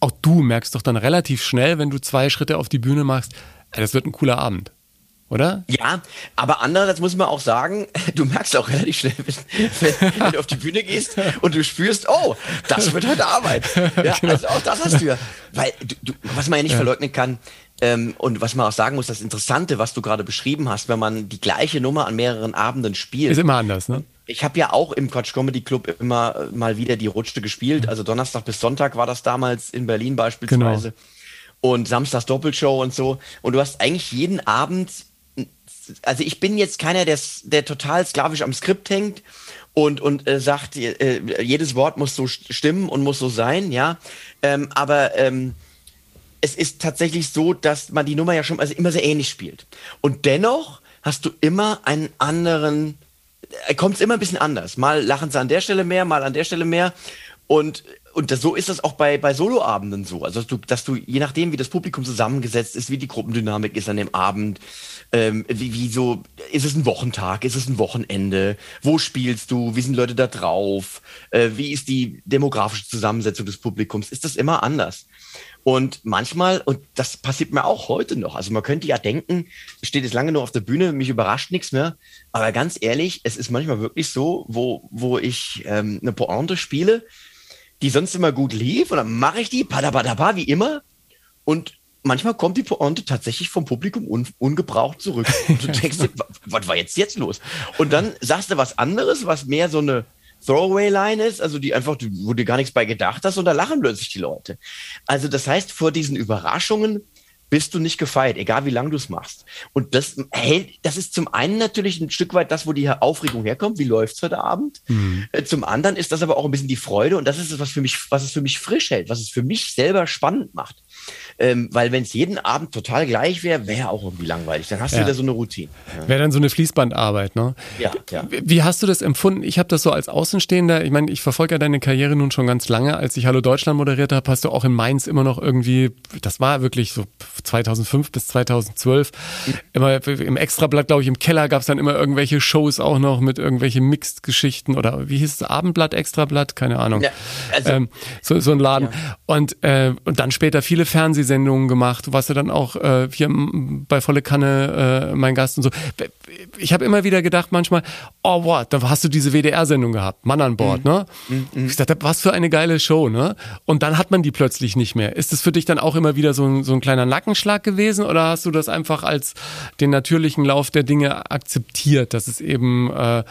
auch du merkst doch dann relativ schnell, wenn du zwei Schritte auf die Bühne machst, das wird ein cooler Abend, oder? Ja, aber andererseits muss man auch sagen, (laughs) du merkst auch relativ schnell, wenn, wenn du auf die Bühne gehst und du spürst, oh, das wird heute Arbeit. (laughs) Ja, Genau. also auch das hast du ja. Weil, du, du, was man ja nicht verleugnen kann, ähm, und was man auch sagen muss, das Interessante, was du gerade beschrieben hast, wenn man die gleiche Nummer an mehreren Abenden spielt. Ist immer anders, ne? Ich habe ja auch im Quatsch Comedy Club immer äh, mal wieder die Rutsche gespielt. Also Donnerstag bis Sonntag war das damals in Berlin beispielsweise. Und Samstags Doppelshow und so. Und du hast eigentlich jeden Abend, also ich bin jetzt keiner, der, der total sklavisch am Skript hängt und, und äh, sagt, äh, jedes Wort muss so stimmen und muss so sein, ja. Ähm, aber ähm, es ist tatsächlich so, dass man die Nummer ja schon also immer sehr ähnlich spielt. Und dennoch hast du immer einen anderen, kommt es immer ein bisschen anders. Mal lachen sie an der Stelle mehr, mal an der Stelle mehr. Und, und das, so ist das auch bei, bei Soloabenden so. Also, dass du, dass du, je nachdem, wie das Publikum zusammengesetzt ist, wie die Gruppendynamik ist an dem Abend, ähm, wie, wie so, ist es ein Wochentag, ist es ein Wochenende, wo spielst du, wie sind Leute da drauf, äh, wie ist die demografische Zusammensetzung des Publikums, ist das immer anders. Und manchmal, und das passiert mir auch heute noch, also man könnte ja denken, ich stehe jetzt lange nur auf der Bühne, mich überrascht nichts mehr, aber ganz ehrlich, es ist manchmal wirklich so, wo, wo ich ähm, eine Pointe spiele, die sonst immer gut lief, und dann mache ich die, padabadaba, wie immer, und manchmal kommt die Pointe tatsächlich vom Publikum un ungebraucht zurück. (laughs) Und du denkst dir, wa- was war jetzt jetzt los? Und dann sagst du was anderes, was mehr so eine Throwaway-Line ist, also die einfach, wo du gar nichts bei gedacht hast und da lachen plötzlich die Leute. Also das heißt, vor diesen Überraschungen bist du nicht gefeit, egal wie lange du es machst. Und das hält, das ist zum einen natürlich ein Stück weit das, wo die Aufregung herkommt, wie läuft's heute Abend. Äh, Zum anderen ist das aber auch ein bisschen die Freude und das ist es, was für mich, was es für mich frisch hält, was es für mich selber spannend macht. Ähm, weil wenn es jeden Abend total gleich wäre, wäre auch irgendwie langweilig. Dann hast du Ja. wieder so eine Routine. Wäre dann so eine Fließbandarbeit, ne? Ja, ja. Wie- hast du das empfunden? Ich habe das so als Außenstehender, ich meine, ich verfolge ja deine Karriere nun schon ganz lange. Als ich Hallo Deutschland moderiert habe, hast du auch in Mainz immer noch irgendwie, das war wirklich so 2005 bis 2012, immer im Extrablatt, glaube ich, im Keller gab es dann immer irgendwelche Shows auch noch mit irgendwelchen Mixed-Geschichten oder wie hieß es, Abendblatt, Extrablatt, keine Ahnung. Ja, also- ähm, so, so ein Laden. Und, äh, und dann später viele Fernsehsendungen gemacht. Du warst ja dann auch äh, hier bei Volle Kanne äh, mein Gast und so. Ich habe immer wieder gedacht manchmal, oh wow, da hast du diese WDR-Sendung gehabt, Mann an Bord, ne? Ich dachte, was für eine geile Show, ne? Und dann hat man die plötzlich nicht mehr. Ist das für dich dann auch immer wieder so ein, so ein kleiner Nackenschlag gewesen oder hast du das einfach als den natürlichen Lauf der Dinge akzeptiert, dass es eben äh,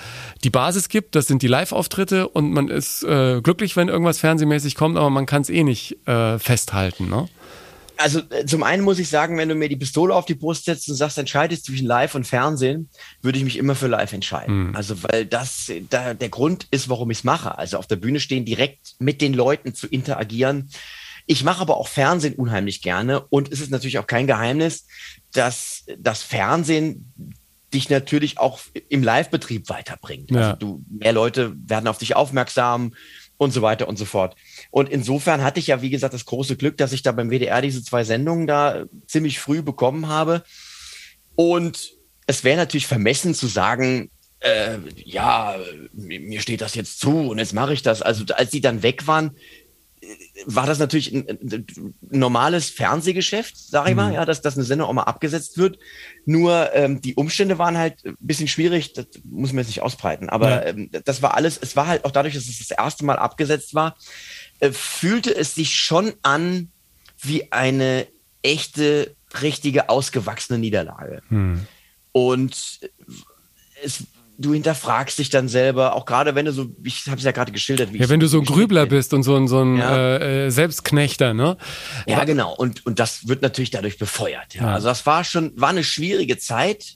die Basis gibt, das sind die Live-Auftritte und man ist äh, glücklich, wenn irgendwas fernsehmäßig kommt, aber man kann es eh nicht äh, festhalten, ne? Also äh, zum einen muss ich sagen, wenn du mir die Pistole auf die Brust setzt und sagst, entscheidest zwischen Live und Fernsehen, würde ich mich immer für Live entscheiden. Also weil das da, der Grund ist, warum ich es mache. Also auf der Bühne stehen, direkt mit den Leuten zu interagieren. Ich mache aber auch Fernsehen unheimlich gerne und es ist natürlich auch kein Geheimnis, dass das Fernsehen dich natürlich auch im Live-Betrieb weiterbringt. Ja. Also du, mehr Leute werden auf dich aufmerksam und so weiter und so fort. Und insofern hatte ich ja, wie gesagt, das große Glück, dass ich da beim WDR diese zwei Sendungen da ziemlich früh bekommen habe. Und es wäre natürlich vermessen zu sagen, äh, ja, mir steht das jetzt zu und jetzt mache ich das. Also als die dann weg waren, war das natürlich ein, ein normales Fernsehgeschäft, sage ich mal, ja, dass, dass eine Sendung auch mal abgesetzt wird. Nur ähm, die Umstände waren halt ein bisschen schwierig, das muss man jetzt nicht ausbreiten. Aber Ja. ähm, das war alles, es war halt auch dadurch, dass es das erste Mal abgesetzt war, äh, fühlte es sich schon an wie eine echte, richtige, ausgewachsene Niederlage. Und es, du hinterfragst dich dann selber, auch gerade wenn du so, ich habe es ja gerade geschildert, wie Ja, wenn du so ein Grübler bin. bist und so ein, so ein Ja. äh, äh, Selbstknechter, ne? Ja, genau. Und, und das wird natürlich dadurch befeuert. Ja. Ja. Also das war schon, war eine schwierige Zeit.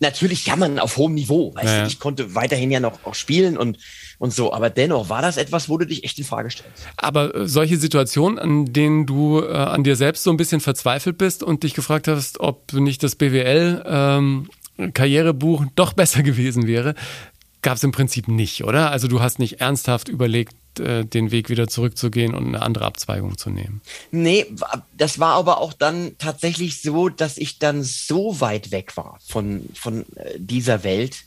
natürlich jammern auf hohem Niveau. Weißt Ja, ja. du, ich konnte weiterhin ja noch auch spielen und, und so. Aber dennoch war das etwas, wo du dich echt in Frage stellst. Aber äh, solche Situationen, an denen du äh, an dir selbst so ein bisschen verzweifelt bist und dich gefragt hast, ob nicht das BWL ähm, Karrierebuch doch (laughs) besser gewesen wäre, gab es im Prinzip nicht, oder? Also du hast nicht ernsthaft überlegt, äh, den Weg wieder zurückzugehen und eine andere Abzweigung zu nehmen. Nee, das war aber auch dann tatsächlich so, dass ich dann so weit weg war von, von äh, dieser Welt,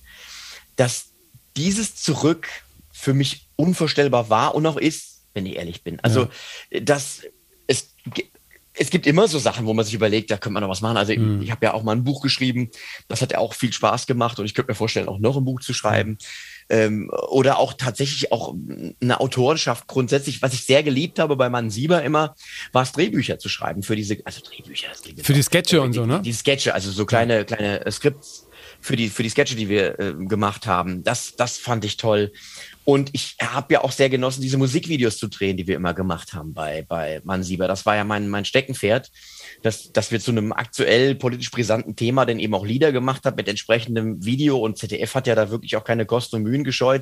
dass dieses Zurück für mich unvorstellbar war und auch ist, wenn ich ehrlich bin. Also, das, es, gi- es gibt immer so Sachen, wo man sich überlegt, da könnte man noch was machen. Also, ich habe ja auch mal ein Buch geschrieben, das hat ja auch viel Spaß gemacht und ich könnte mir vorstellen, auch noch ein Buch zu schreiben. Ähm, oder auch tatsächlich auch eine Autorenschaft grundsätzlich, was ich sehr geliebt habe bei Mann Sieber immer, war es Drehbücher zu schreiben für diese, also Drehbücher. Für die auch- Sketche und so, ne? Die Sketche, also so kleine, kleine äh, Skripts für die, für die Sketche, die wir äh, gemacht haben. Das, das fand ich toll. Und ich habe ja auch sehr genossen, diese Musikvideos zu drehen, die wir immer gemacht haben bei, bei Mann Sieber. Das war ja mein, mein Steckenpferd, dass, dass wir zu einem aktuell politisch brisanten Thema dann eben auch Lieder gemacht haben mit entsprechendem Video. Und ZDF hat ja da wirklich auch keine Kosten und Mühen gescheut,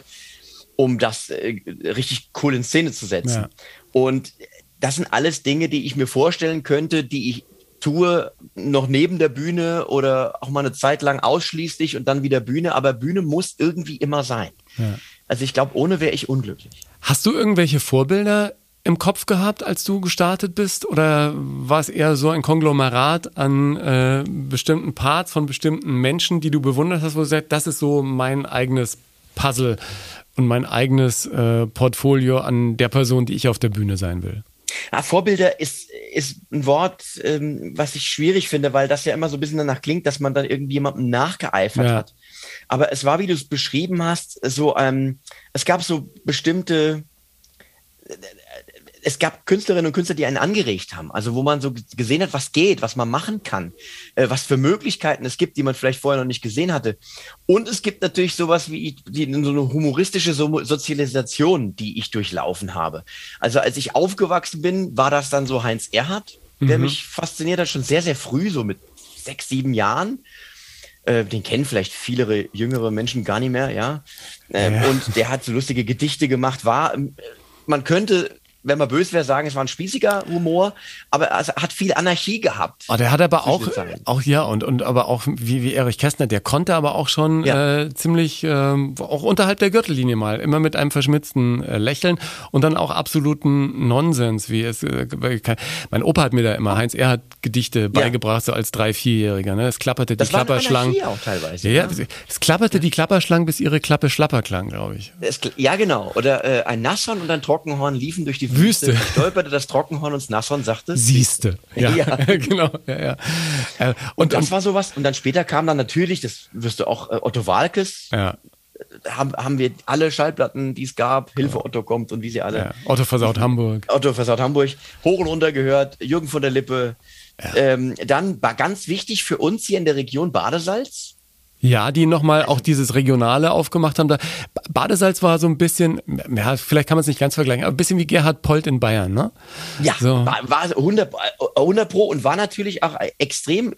um das äh, richtig cool in Szene zu setzen. Ja. Und das sind alles Dinge, die ich mir vorstellen könnte, die ich tue, noch neben der Bühne oder auch mal eine Zeit lang ausschließlich und dann wieder Bühne. Aber Bühne muss irgendwie immer sein. Ja. Also ich glaube, ohne wäre ich unglücklich. Hast du irgendwelche Vorbilder im Kopf gehabt, als du gestartet bist? Oder war es eher so ein Konglomerat an äh, bestimmten Parts von bestimmten Menschen, die du bewundert hast, wo du sagst, das ist so mein eigenes Puzzle und mein eigenes äh, Portfolio an der Person, die ich auf der Bühne sein will? Ja, Vorbilder ist, ist ein Wort, ähm, was ich schwierig finde, weil das ja immer so ein bisschen danach klingt, dass man dann irgendwie jemandem nachgeeifert Ja. hat. Aber es war, wie du es beschrieben hast, so, ähm, es gab so bestimmte, es gab Künstlerinnen und Künstler, die einen angeregt haben. Also wo man so gesehen hat, was geht, was man machen kann, äh, was für Möglichkeiten es gibt, die man vielleicht vorher noch nicht gesehen hatte. Und es gibt natürlich sowas wie wie so eine humoristische so Sozialisation, die ich durchlaufen habe. Also als ich aufgewachsen bin, war das dann so Heinz Erhardt, der mich fasziniert hat, schon sehr, sehr früh, so mit sechs, sieben Jahren. Äh, den kennen vielleicht viele jüngere Menschen gar nicht mehr, ja. Ähm, Ja. Und der hat so lustige Gedichte gemacht, war, ähm, man könnte, wenn man böse wäre, sagen, es war ein spießiger Humor, aber er hat viel Anarchie gehabt. Oh, der hat aber auch, auch ja, und, und aber auch wie, wie Erich Kästner, der konnte aber auch schon Ja. äh, ziemlich, ähm, auch unterhalb der Gürtellinie mal, immer mit einem verschmitzten äh, Lächeln und dann auch absoluten Nonsens, wie es, äh, kein- mein Opa hat mir da immer Heinz Erhardt Gedichte beigebracht, so als drei, vierjähriger, ne? Es klapperte die Das war Klapperschlangen. Anarchie auch teilweise. Ja, ja, es klapperte die Klapperschlangen, bis ihre Klappe schlapper klang, glaube ich. Es, ja, genau. Oder äh, ein Nasshorn und ein Trockenhorn liefen durch die Wüste. Wüste. Stolperte das Trockenhorn und das Nasshorn sagte, Siehste. Ja, Ja. (laughs) genau. Ja, ja. Äh, und, das und, war sowas. Und dann später kam dann natürlich, das wirst du auch, äh, Otto Walkes, ja, haben, haben wir alle Schallplatten, die es gab, Hilfe Otto kommt und wie sie alle. ja. Otto versaut Hamburg. Otto Versaut Hamburg, hoch und runter gehört, Jürgen von der Lippe. Ähm, dann war ganz wichtig für uns hier in der Region Badesalz. Ja, die nochmal auch dieses Regionale aufgemacht haben. Da, Ba- Badesalz war so ein bisschen, ja, vielleicht kann man es nicht ganz vergleichen, aber ein bisschen wie Gerhard Polt in Bayern, ne? Ja, So. war, war 100, äh, 100 Pro und war natürlich auch extrem,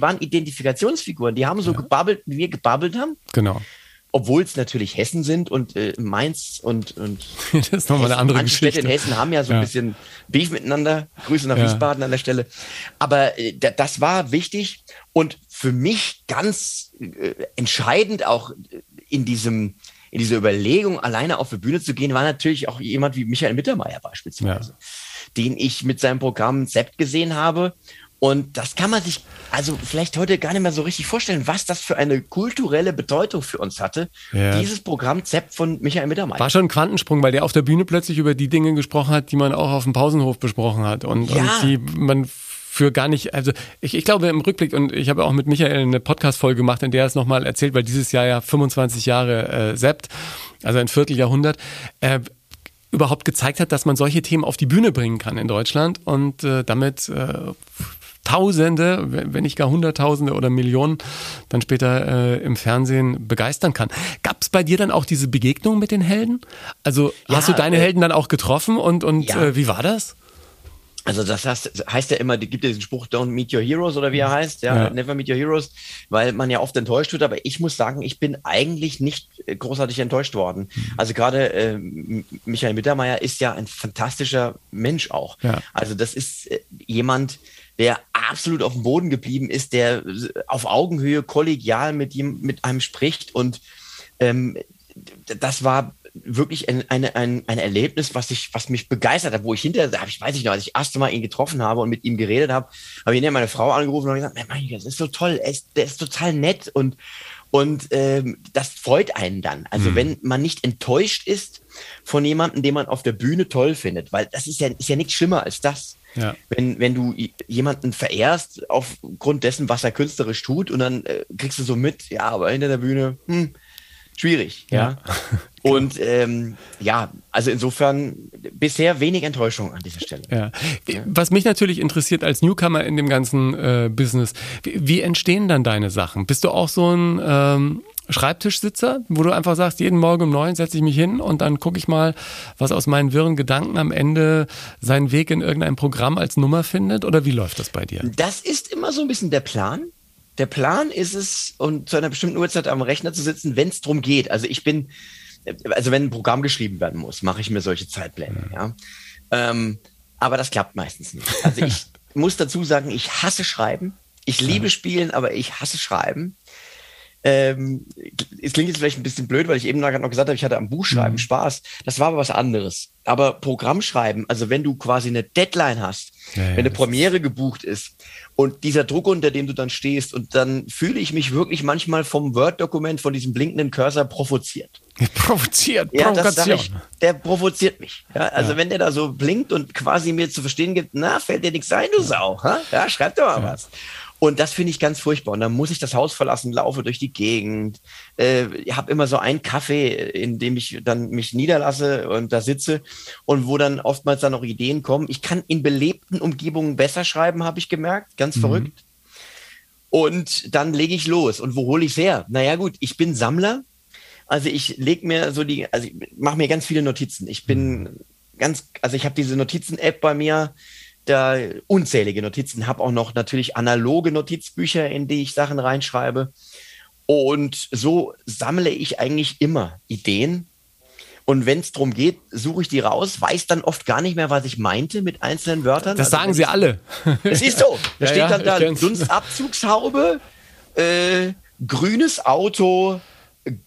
waren Identifikationsfiguren. Die haben so gebabbelt, wie wir gebabbelt haben, Genau. Obwohl es natürlich Hessen sind und äh, Mainz und, und (laughs) Das ist nochmal eine andere manche Städte Geschichte. in Hessen haben ja so Ja. ein bisschen Beef miteinander. Grüße nach Ja. Wiesbaden an der Stelle. Aber äh, da- das war wichtig und für mich ganz äh, entscheidend auch äh, in diesem in dieser Überlegung, alleine auf die Bühne zu gehen, war natürlich auch jemand wie Michael Mittermeier beispielsweise, den ich mit seinem Programm Sept gesehen habe. Und das kann man sich also vielleicht heute gar nicht mehr so richtig vorstellen, was das für eine kulturelle Bedeutung für uns hatte. Ja. Dieses Programm Zept von Michael Mittermeier. War schon ein Quantensprung, weil der auf der Bühne plötzlich über die Dinge gesprochen hat, die man auch auf dem Pausenhof besprochen hat und, Ja. und die man für gar nicht, also ich, ich glaube im Rückblick und ich habe auch mit Michael eine Podcast-Folge gemacht, in der er es nochmal erzählt, weil dieses Jahr ja 25 Jahre äh, Sept, also ein Vierteljahrhundert, äh, überhaupt gezeigt hat, dass man solche Themen auf die Bühne bringen kann in Deutschland und äh, damit äh, Tausende, wenn nicht gar Hunderttausende oder Millionen dann später äh, im Fernsehen begeistern kann. Gab es bei dir dann auch diese Begegnung mit den Helden? Also Ja, hast du deine äh, Helden dann auch getroffen und, und ja. äh, wie war das? Also das heißt, heißt ja immer, die gibt ja diesen Spruch, don't meet your heroes oder wie er heißt, ja, Ja. never meet your heroes, weil man ja oft enttäuscht wird, aber ich muss sagen, ich bin eigentlich nicht äh, großartig enttäuscht worden. Also gerade ähm, Michael Mittermeier ist ja ein fantastischer Mensch auch. Ja. Also das ist äh, jemand, der absolut auf dem Boden geblieben ist, der auf Augenhöhe kollegial mit ihm, mit einem spricht und ähm, das war wirklich ein, eine, ein, ein Erlebnis, was ich, was mich begeistert hat, wo ich hinterher, ich weiß ich noch, als ich das erste Mal ihn getroffen habe und mit ihm geredet habe, habe ich hinterher meine Frau angerufen und gesagt, mein Gott, das ist so toll, er ist, der ist total nett und und ähm, das freut einen dann. Also wenn man nicht enttäuscht ist von jemandem, den man auf der Bühne toll findet, weil das ist ja, ist ja nichts schlimmer als das. Ja. Wenn, wenn du jemanden verehrst aufgrund dessen, was er künstlerisch tut und dann äh, kriegst du so mit, ja, aber hinter der Bühne, hm, schwierig, ja. (laughs) Und ähm, ja, also insofern bisher wenig Enttäuschung an dieser Stelle. Ja. Was mich natürlich interessiert als Newcomer in dem ganzen äh, Business, wie, wie entstehen dann deine Sachen? Bist du auch so ein ähm, Schreibtischsitzer, wo du einfach sagst, jeden Morgen um neun setze ich mich hin und dann gucke ich mal, was aus meinen wirren Gedanken am Ende seinen Weg in irgendein Programm als Nummer findet? Oder wie läuft das bei dir? Das ist immer so ein bisschen der Plan. Der Plan ist es, und zu einer bestimmten Uhrzeit am Rechner zu sitzen, wenn es darum geht. Also ich bin, also wenn ein Programm geschrieben werden muss, mache ich mir solche Zeitpläne. Ja. Ähm, aber das klappt meistens nicht. Also ich (laughs) muss dazu sagen, ich hasse Schreiben. Ich liebe Spielen, aber ich hasse Schreiben. Ähm, es klingt jetzt vielleicht ein bisschen blöd, weil ich eben gerade noch gesagt habe, ich hatte am Buchschreiben Spaß. Das war aber was anderes. Aber Programmschreiben, also wenn du quasi eine Deadline hast, Ja, ja, wenn eine Premiere gebucht ist und dieser Druck, unter dem du dann stehst, und dann fühle ich mich wirklich manchmal vom Word-Dokument, von diesem blinkenden Cursor provoziert. (laughs) Provoziert, Ja, Provokation. ich, der provoziert mich. Ja, also wenn der da so blinkt und quasi mir zu verstehen gibt, na, fällt dir nichts ein, du Sau. Ha? Ja, schreib doch mal was. Und das finde ich ganz furchtbar. Und dann muss ich das Haus verlassen, laufe durch die Gegend, äh, habe immer so einen Kaffee, in dem ich dann mich niederlasse und da sitze und wo dann oftmals dann noch Ideen kommen. Ich kann in belebten Umgebungen besser schreiben, habe ich gemerkt. Ganz verrückt. Und dann lege ich los. Und wo hole ich her? Naja, gut, ich bin Sammler. Also ich lege mir so die, also ich mache mir ganz viele Notizen. Ich bin ganz, also ich habe diese Notizen-App bei mir, da unzählige Notizen, habe auch noch natürlich analoge Notizbücher, in die ich Sachen reinschreibe. Und so sammle ich eigentlich immer Ideen. Und wenn es darum geht, suche ich die raus, weiß dann oft gar nicht mehr, was ich meinte mit einzelnen Wörtern. Das Also sagen sie ich- alle. es ist so. (laughs) Da Ja, steht ja, dann da ich kenn's. Dunstabzugshaube, äh, grünes Auto,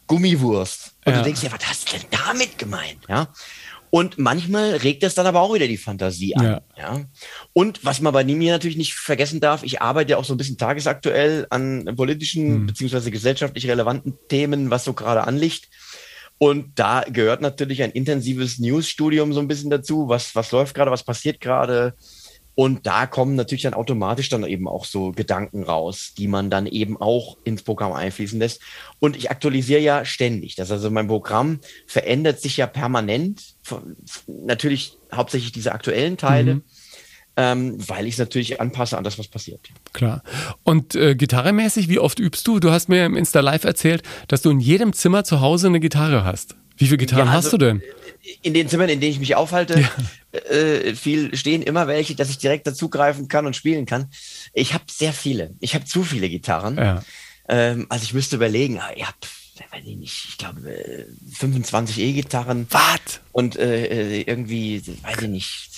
Gummiwurst. Und Ja. du denkst dir, was hast du denn damit gemeint? Ja. Und manchmal regt das dann aber auch wieder die Fantasie an. Ja. Ja. Und was man bei mir natürlich nicht vergessen darf, ich arbeite ja auch so ein bisschen tagesaktuell an politischen Hm. beziehungsweise gesellschaftlich relevanten Themen, was so gerade anliegt. Und da gehört natürlich ein intensives Newsstudium so ein bisschen dazu. Was, was läuft gerade, was passiert gerade? Und da kommen natürlich dann automatisch dann eben auch so Gedanken raus, die man dann eben auch ins Programm einfließen lässt. Und ich aktualisiere ja ständig. Das also mein Programm verändert sich ja permanent. Natürlich hauptsächlich diese aktuellen Teile, ähm, weil ich es natürlich anpasse an das, was passiert. Klar. Und äh, gitarremäßig, wie oft übst du? Du hast mir im Insta Live erzählt, dass du in jedem Zimmer zu Hause eine Gitarre hast. Wie viele Gitarren Ja, hast also- du denn? In den Zimmern, in denen ich mich aufhalte, äh, viel stehen immer welche, dass ich direkt dazugreifen kann und spielen kann. Ich habe sehr viele. Ich habe zu viele Gitarren. Ja. Ähm, also ich müsste überlegen, ah, ich habe, weiß ich nicht, ich glaube äh, 25 E-Gitarren Was? und äh, äh, irgendwie, weiß ich nicht,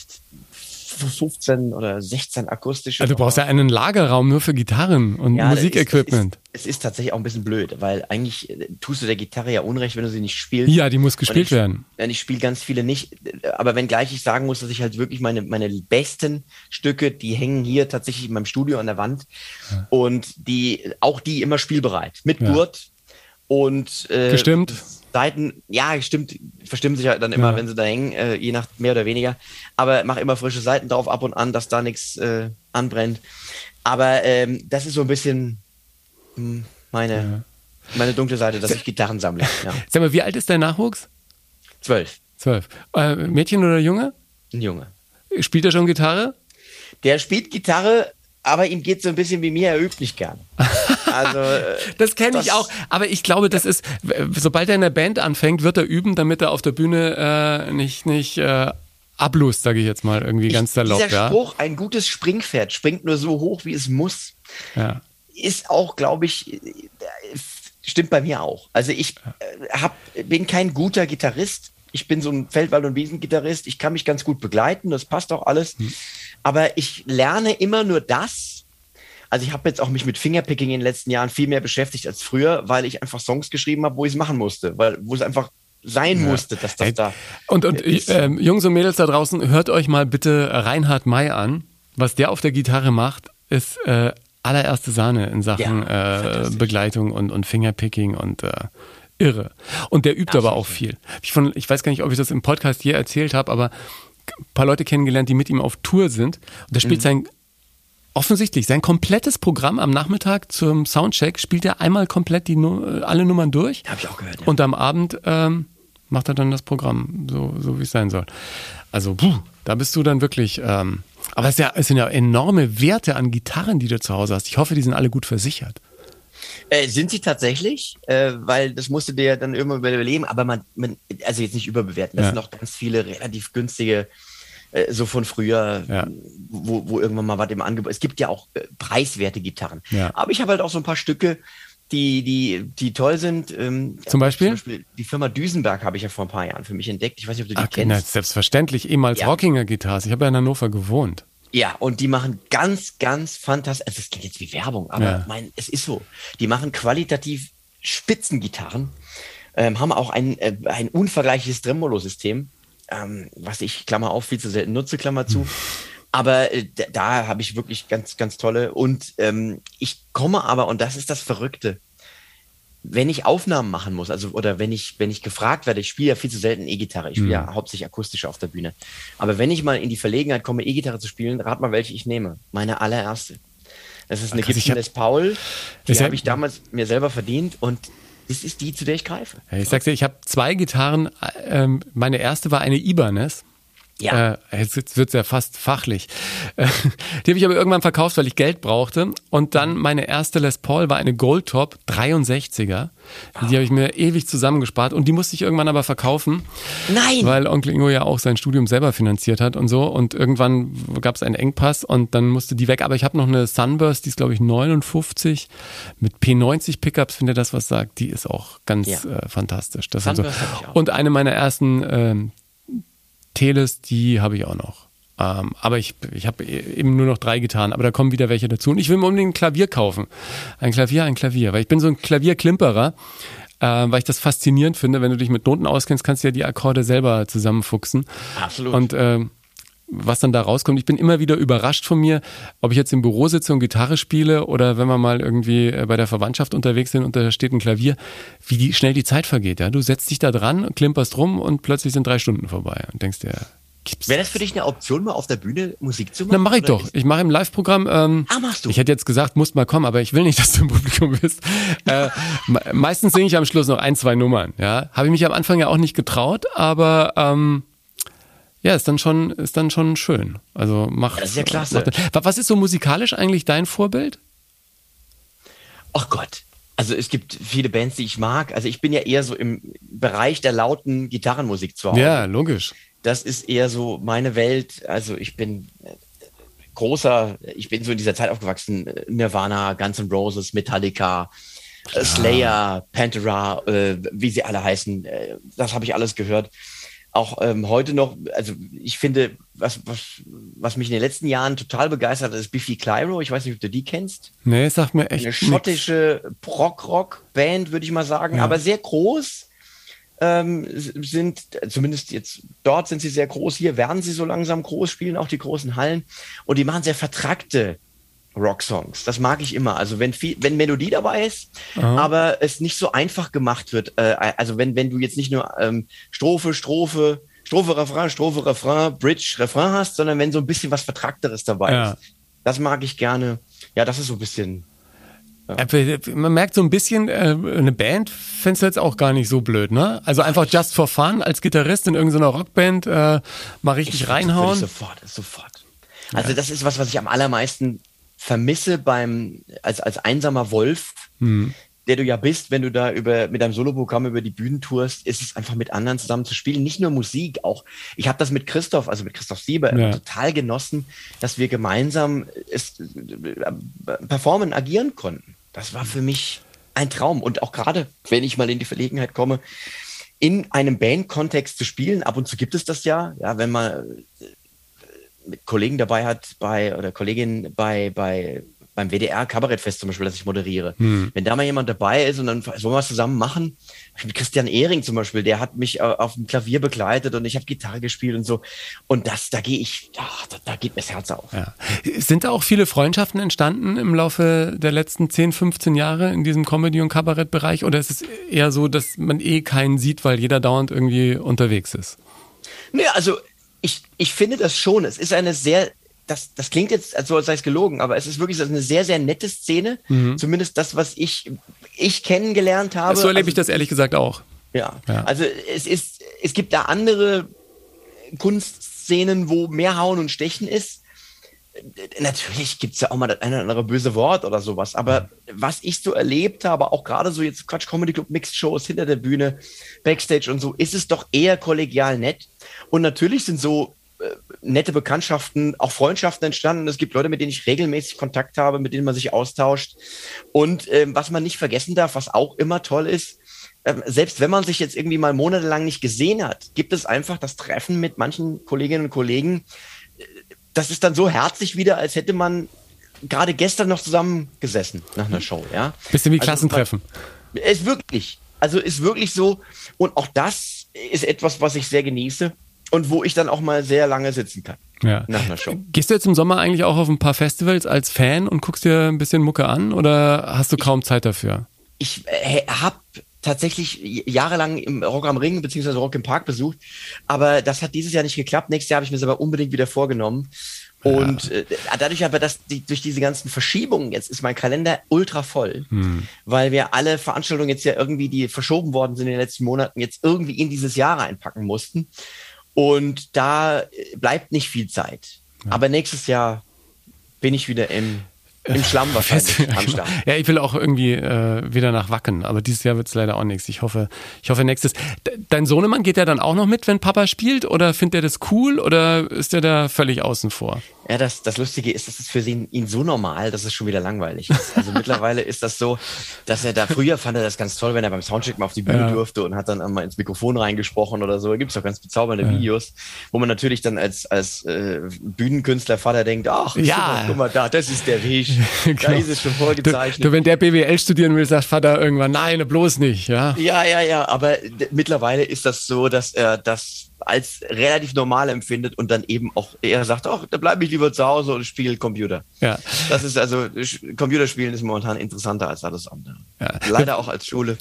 15 oder 16 akustische. Also du brauchst ja einen Lagerraum nur für Gitarren und Ja, Musikequipment. Es ist, es ist tatsächlich auch ein bisschen blöd, weil eigentlich äh, tust du der Gitarre ja Unrecht, wenn du sie nicht spielst. Ja, die muss gespielt ich, werden. Ja, ich spiele ganz viele nicht, aber wenngleich ich sagen muss, dass ich halt wirklich meine, meine besten Stücke, die hängen hier tatsächlich in meinem Studio an der Wand und die, auch die immer spielbereit, mit Ja. Gurt und äh, Gestimmt? Seiten, ja, stimmt, verstimmen sich halt dann immer, Ja. wenn sie da hängen, äh, je nach mehr oder weniger. Aber mach immer frische Seiten drauf ab und an, dass da nichts äh, anbrennt. Aber ähm, das ist so ein bisschen hm, meine, meine dunkle Seite, dass ich Gitarren sammle. Ja. (laughs) Sag mal, wie alt ist dein Nachwuchs? Zwölf, Zwölf. Äh, Mädchen oder Junge? ein Junge. Spielt er schon Gitarre? Der spielt Gitarre, aber ihm geht so ein bisschen wie mir, er übt nicht gern. (laughs) Also, äh, Das kenne ich auch. Aber ich glaube, das ist, sobald er in der Band anfängt, wird er üben, damit er auf der Bühne äh, nicht, nicht äh, Ablust, sage ich jetzt mal, irgendwie Ich- ganz salopp. Dieser Ja? Spruch, ein gutes Springpferd springt nur so hoch, wie es muss, Ja. ist auch, glaube ich, stimmt bei mir auch. Also ich äh, hab, bin kein guter Gitarrist. Ich bin so ein Feldwald- und Wiesengitarrist. Ich kann mich ganz gut begleiten, das passt auch alles. Hm. Aber ich lerne immer nur das. Also ich habe jetzt auch mich mit Fingerpicking in den letzten Jahren viel mehr beschäftigt als früher, weil ich einfach Songs geschrieben habe, wo ich es machen musste, weil wo es einfach sein musste, dass das Ey, da Und, und ähm, Jungs und Mädels da draußen, hört euch mal bitte Reinhard May an. Was der auf der Gitarre macht, ist äh, allererste Sahne in Sachen Ja, äh. Begleitung und, und Fingerpicking und äh, irre. Und der übt aber auch viel. Ich, von, ich weiß gar nicht, ob ich das im Podcast je erzählt habe, aber ein paar Leute kennengelernt, die mit ihm auf Tour sind. Und der spielt Mhm. sein offensichtlich sein komplettes Programm am Nachmittag zum Soundcheck spielt er einmal komplett die äh, alle Nummern durch. Hab ich auch gehört, ja. Und am Abend ähm, macht er dann das Programm, so, so wie es sein soll. Also, puh, da bist du dann wirklich. Ähm, aber es, ist ja, es sind ja enorme Werte an Gitarren, die du zu Hause hast. Ich hoffe, die sind alle gut versichert. Äh, sind sie tatsächlich, äh, weil das musste dir dann irgendwann überleben, aber man, man also jetzt nicht überbewerten. Das Ja. sind noch ganz viele relativ günstige, äh, so von früher, Ja. wo, wo irgendwann mal was im Angebot. Es gibt ja auch äh, preiswerte Gitarren. Ja. Aber ich habe halt auch so ein paar Stücke, die, die, die toll sind. Ähm, Zum Beispiel? Zum Beispiel die Firma Düsenberg habe ich ja vor ein paar Jahren für mich entdeckt. Ich weiß nicht, ob du die Ach, na, kennst. selbstverständlich, ehemals Ja. Rockinger Gitarres. Ich habe ja in Hannover gewohnt. Ja, und die machen ganz, ganz fantastisch. Also, es klingt jetzt wie Werbung, aber Ja. mein, es ist so. Die machen qualitativ Spitzengitarren, ähm, haben auch ein, äh, ein unvergleichliches Tremolo-System, ähm, was ich, Klammer auf, viel zu selten nutze, Klammer zu. Aber äh, da, da habe ich wirklich ganz, ganz tolle. Und ähm, ich komme aber, und das ist das Verrückte, wenn ich Aufnahmen machen muss, also oder wenn ich, wenn ich gefragt werde, ich spiele ja viel zu selten E-Gitarre, ich spiele ja hauptsächlich akustisch auf der Bühne. Aber wenn ich mal in die Verlegenheit komme, E-Gitarre zu spielen, rat mal, welche ich nehme. Meine allererste. Das ist eine Krass, Gibson Les Paul, die habe ich damals mir selber verdient und das ist die, zu der ich greife. Ich sag's dir, ich habe zwei Gitarren. äh, Ähm, meine erste war eine Ibanez. Ja. Äh, jetzt jetzt wird's ja fast fachlich. Äh, die habe ich aber irgendwann verkauft, weil ich Geld brauchte. Und dann meine erste Les Paul war eine Goldtop 63er. Die habe ich mir ewig zusammengespart und die musste ich irgendwann aber verkaufen. Nein! Weil Onkel Ingo ja auch sein Studium selber finanziert hat und so. Und irgendwann gab es einen Engpass und dann musste die weg. Aber ich habe noch eine Sunburst, die ist glaube ich 59 mit P90 Pickups, wenn ihr das was sagt. Die ist auch ganz Ja. äh, fantastisch. Das so. Sunburst auch. Und eine meiner ersten ähm, Teles, die habe ich auch noch. Ähm, aber ich, ich habe eben nur noch drei Gitarren, aber da kommen wieder welche dazu. Und ich will mir unbedingt ein Klavier kaufen. Ein Klavier, ein Klavier. Weil ich bin so ein Klavierklimperer, äh, weil ich das faszinierend finde. Wenn du dich mit Noten auskennst, kannst du ja die Akkorde selber zusammenfuchsen. Absolut. Und ähm, was dann da rauskommt, ich bin immer wieder überrascht von mir, ob ich jetzt im Büro sitze und Gitarre spiele oder wenn wir mal irgendwie äh, bei der Verwandtschaft unterwegs sind und da steht ein Klavier, wie die, schnell die Zeit vergeht. Ja? Du setzt dich da dran, klimperst rum und plötzlich sind drei Stunden vorbei und denkst dir, gibt's Wäre das für dich eine Option, mal auf der Bühne Musik zu machen? na, mach ich doch. Ich mache im Live-Programm. Ähm, Ah, machst du? Ich hätte jetzt gesagt, musst mal kommen, aber ich will nicht, (laughs) dass du im Publikum bist. Äh, me- meistens singe ich am Schluss noch ein, zwei Nummern. Ja, habe ich mich am Anfang ja auch nicht getraut, aber ähm, ja, ist dann schon, ist dann schon schön. Also mach. Ja, das ist ja klasse. Mach, was ist so musikalisch eigentlich dein Vorbild? Ach Gott. Also es gibt viele Bands, die ich mag. Also ich bin ja eher so im Bereich der lauten Gitarrenmusik zu Hause. Ja, logisch. Das ist eher so meine Welt. Also ich bin äh, großer, ich bin so in dieser Zeit aufgewachsen. äh, Nirvana, Guns N' Roses, Metallica, äh, Slayer, Pantera, äh, wie sie alle heißen. Das habe ich alles gehört. Auch ähm, heute noch, also ich finde, was, was, was mich in den letzten Jahren total begeistert hat, ist Biffy Clyro. Ich weiß nicht, ob du die kennst Nee, sag mir echt. eine schottische Prog-Rock-Band, würde ich mal sagen, aber sehr groß. Ähm, sind, zumindest jetzt dort sind sie sehr groß, hier werden sie so langsam groß, spielen auch die großen Hallen und die machen sehr vertrackte Rock-Songs. Das mag ich immer. Also wenn viel, wenn Melodie dabei ist, aber es nicht so einfach gemacht wird. Äh, also wenn, wenn du jetzt nicht nur ähm, Strophe, Strophe, Strophe, Refrain, Strophe, Refrain, Bridge, Refrain hast, sondern wenn so ein bisschen was Vertrackteres dabei Ja. ist. Das mag ich gerne. Ja, das ist so ein bisschen Äh, Man merkt so ein bisschen, äh, eine Band findest du jetzt auch gar nicht so blöd, ne? Also einfach just for fun als Gitarrist in irgendeiner Rockband äh, mal richtig Würde reinhauen. Ich sofort, sofort. Also das ist was, was ich am allermeisten vermisse beim als als einsamer Wolf, Hm. der du ja bist, wenn du da über mit deinem Soloprogramm über die Bühnen tourst, ist es einfach mit anderen zusammen zu spielen. Nicht nur Musik, auch ich habe das mit Christoph, also mit Christoph Sieber, ja. total genossen, dass wir gemeinsam es, äh, performen, agieren konnten. Das war für mich ein Traum. Und auch gerade, wenn ich mal in die Verlegenheit komme, in einem Band-Kontext zu spielen, ab und zu gibt es das ja, ja, wenn man äh, Kollegen dabei hat bei oder Kolleginnen bei, bei beim WDR Kabarettfest zum Beispiel, das ich moderiere. Hm. Wenn da mal jemand dabei ist und dann wollen wir was zusammen machen, mit Christian Ehring zum Beispiel, der hat mich auf dem Klavier begleitet und ich habe Gitarre gespielt und so. Und das, da gehe ich, ach, da, da, geht mir das Herz auf. Ja. Sind da auch viele Freundschaften entstanden im Laufe der letzten 10, 15 Jahre in diesem Comedy- und Kabarettbereich? Oder ist es eher so, dass man eh keinen sieht, weil jeder dauernd irgendwie unterwegs ist? Nee, also ich, ich finde das schon. Es ist eine sehr das, das klingt jetzt, als sei es gelogen, aber es ist wirklich eine sehr, sehr nette Szene. Mhm. Zumindest das, was ich, ich kennengelernt habe. So erlebe also, ich das ehrlich gesagt auch. Ja. ja. Also es ist, es gibt da andere Kunstszenen, wo mehr Hauen und Stechen ist. Natürlich gibt es ja auch mal das eine oder andere böse Wort oder sowas, aber was ich so erlebt habe, auch gerade so jetzt Quatsch Comedy Club Mixed Shows hinter der Bühne, Backstage und so, ist es doch eher kollegial nett. Und natürlich sind so äh, nette Bekanntschaften, auch Freundschaften entstanden. Es gibt Leute, mit denen ich regelmäßig Kontakt habe, mit denen man sich austauscht. Und ähm, was man nicht vergessen darf, was auch immer toll ist, ähm, selbst wenn man sich jetzt irgendwie mal monatelang nicht gesehen hat, gibt es einfach das Treffen mit manchen Kolleginnen und Kollegen. Das ist dann so herzlich wieder, als hätte man gerade gestern noch zusammengesessen nach einer Show. Ja? Bisschen wie also, Klassentreffen. Ist wirklich. Also ist wirklich so. Und auch das ist etwas, was ich sehr genieße und wo ich dann auch mal sehr lange sitzen kann. Ja. Nach einer Show. Gehst du jetzt im Sommer eigentlich auch auf ein paar Festivals als Fan und guckst dir ein bisschen Mucke an oder hast du kaum ich, Zeit dafür? Ich äh, habe tatsächlich jahrelang im Rock am Ring bzw. Rock im Park besucht, aber das hat dieses Jahr nicht geklappt. Nächstes Jahr habe ich mir das aber unbedingt wieder vorgenommen. Und ja. äh, dadurch aber, dass die, durch diese ganzen Verschiebungen jetzt ist mein Kalender ultra voll, hm. weil wir alle Veranstaltungen jetzt ja irgendwie, die verschoben worden sind in den letzten Monaten, jetzt irgendwie in dieses Jahr reinpacken mussten. Und da bleibt nicht viel Zeit. Ja. Aber nächstes Jahr bin ich wieder im im Schlamm (laughs) wahrscheinlich Fest, am Ja, ich will auch irgendwie äh, wieder nach Wacken, aber dieses Jahr wird es leider auch nichts. Ich hoffe, ich hoffe nächstes. Dein Sohnemann geht der dann auch noch mit, wenn Papa spielt, oder findet er das cool oder ist er da völlig außen vor? Ja, das, das Lustige ist, das ist für ihn, ihn so normal, dass es schon wieder langweilig ist. Also (laughs) mittlerweile ist das so, dass er da früher fand er das ganz toll, wenn er beim Soundcheck mal auf die Bühne ja. durfte und hat dann mal ins Mikrofon reingesprochen oder so. Da gibt es auch ganz bezaubernde ja. Videos, wo man natürlich dann als, als äh, Bühnenkünstler Vater denkt, ach, ja. guck mal da, das ist der Weg. (laughs) genau. Da ist es schon vorgezeichnet. Du, du, wenn der BWL studieren will, sagt Vater irgendwann, nein, bloß nicht, ja. Ja, ja, ja, aber mittlerweile ist das so, dass er das als relativ normal empfindet und dann eben auch eher sagt, ach, da bleibe ich lieber zu Hause und spiele Computer. Ja. Das ist also, Computerspielen ist momentan interessanter als alles andere. Ja. Leider auch als Schule.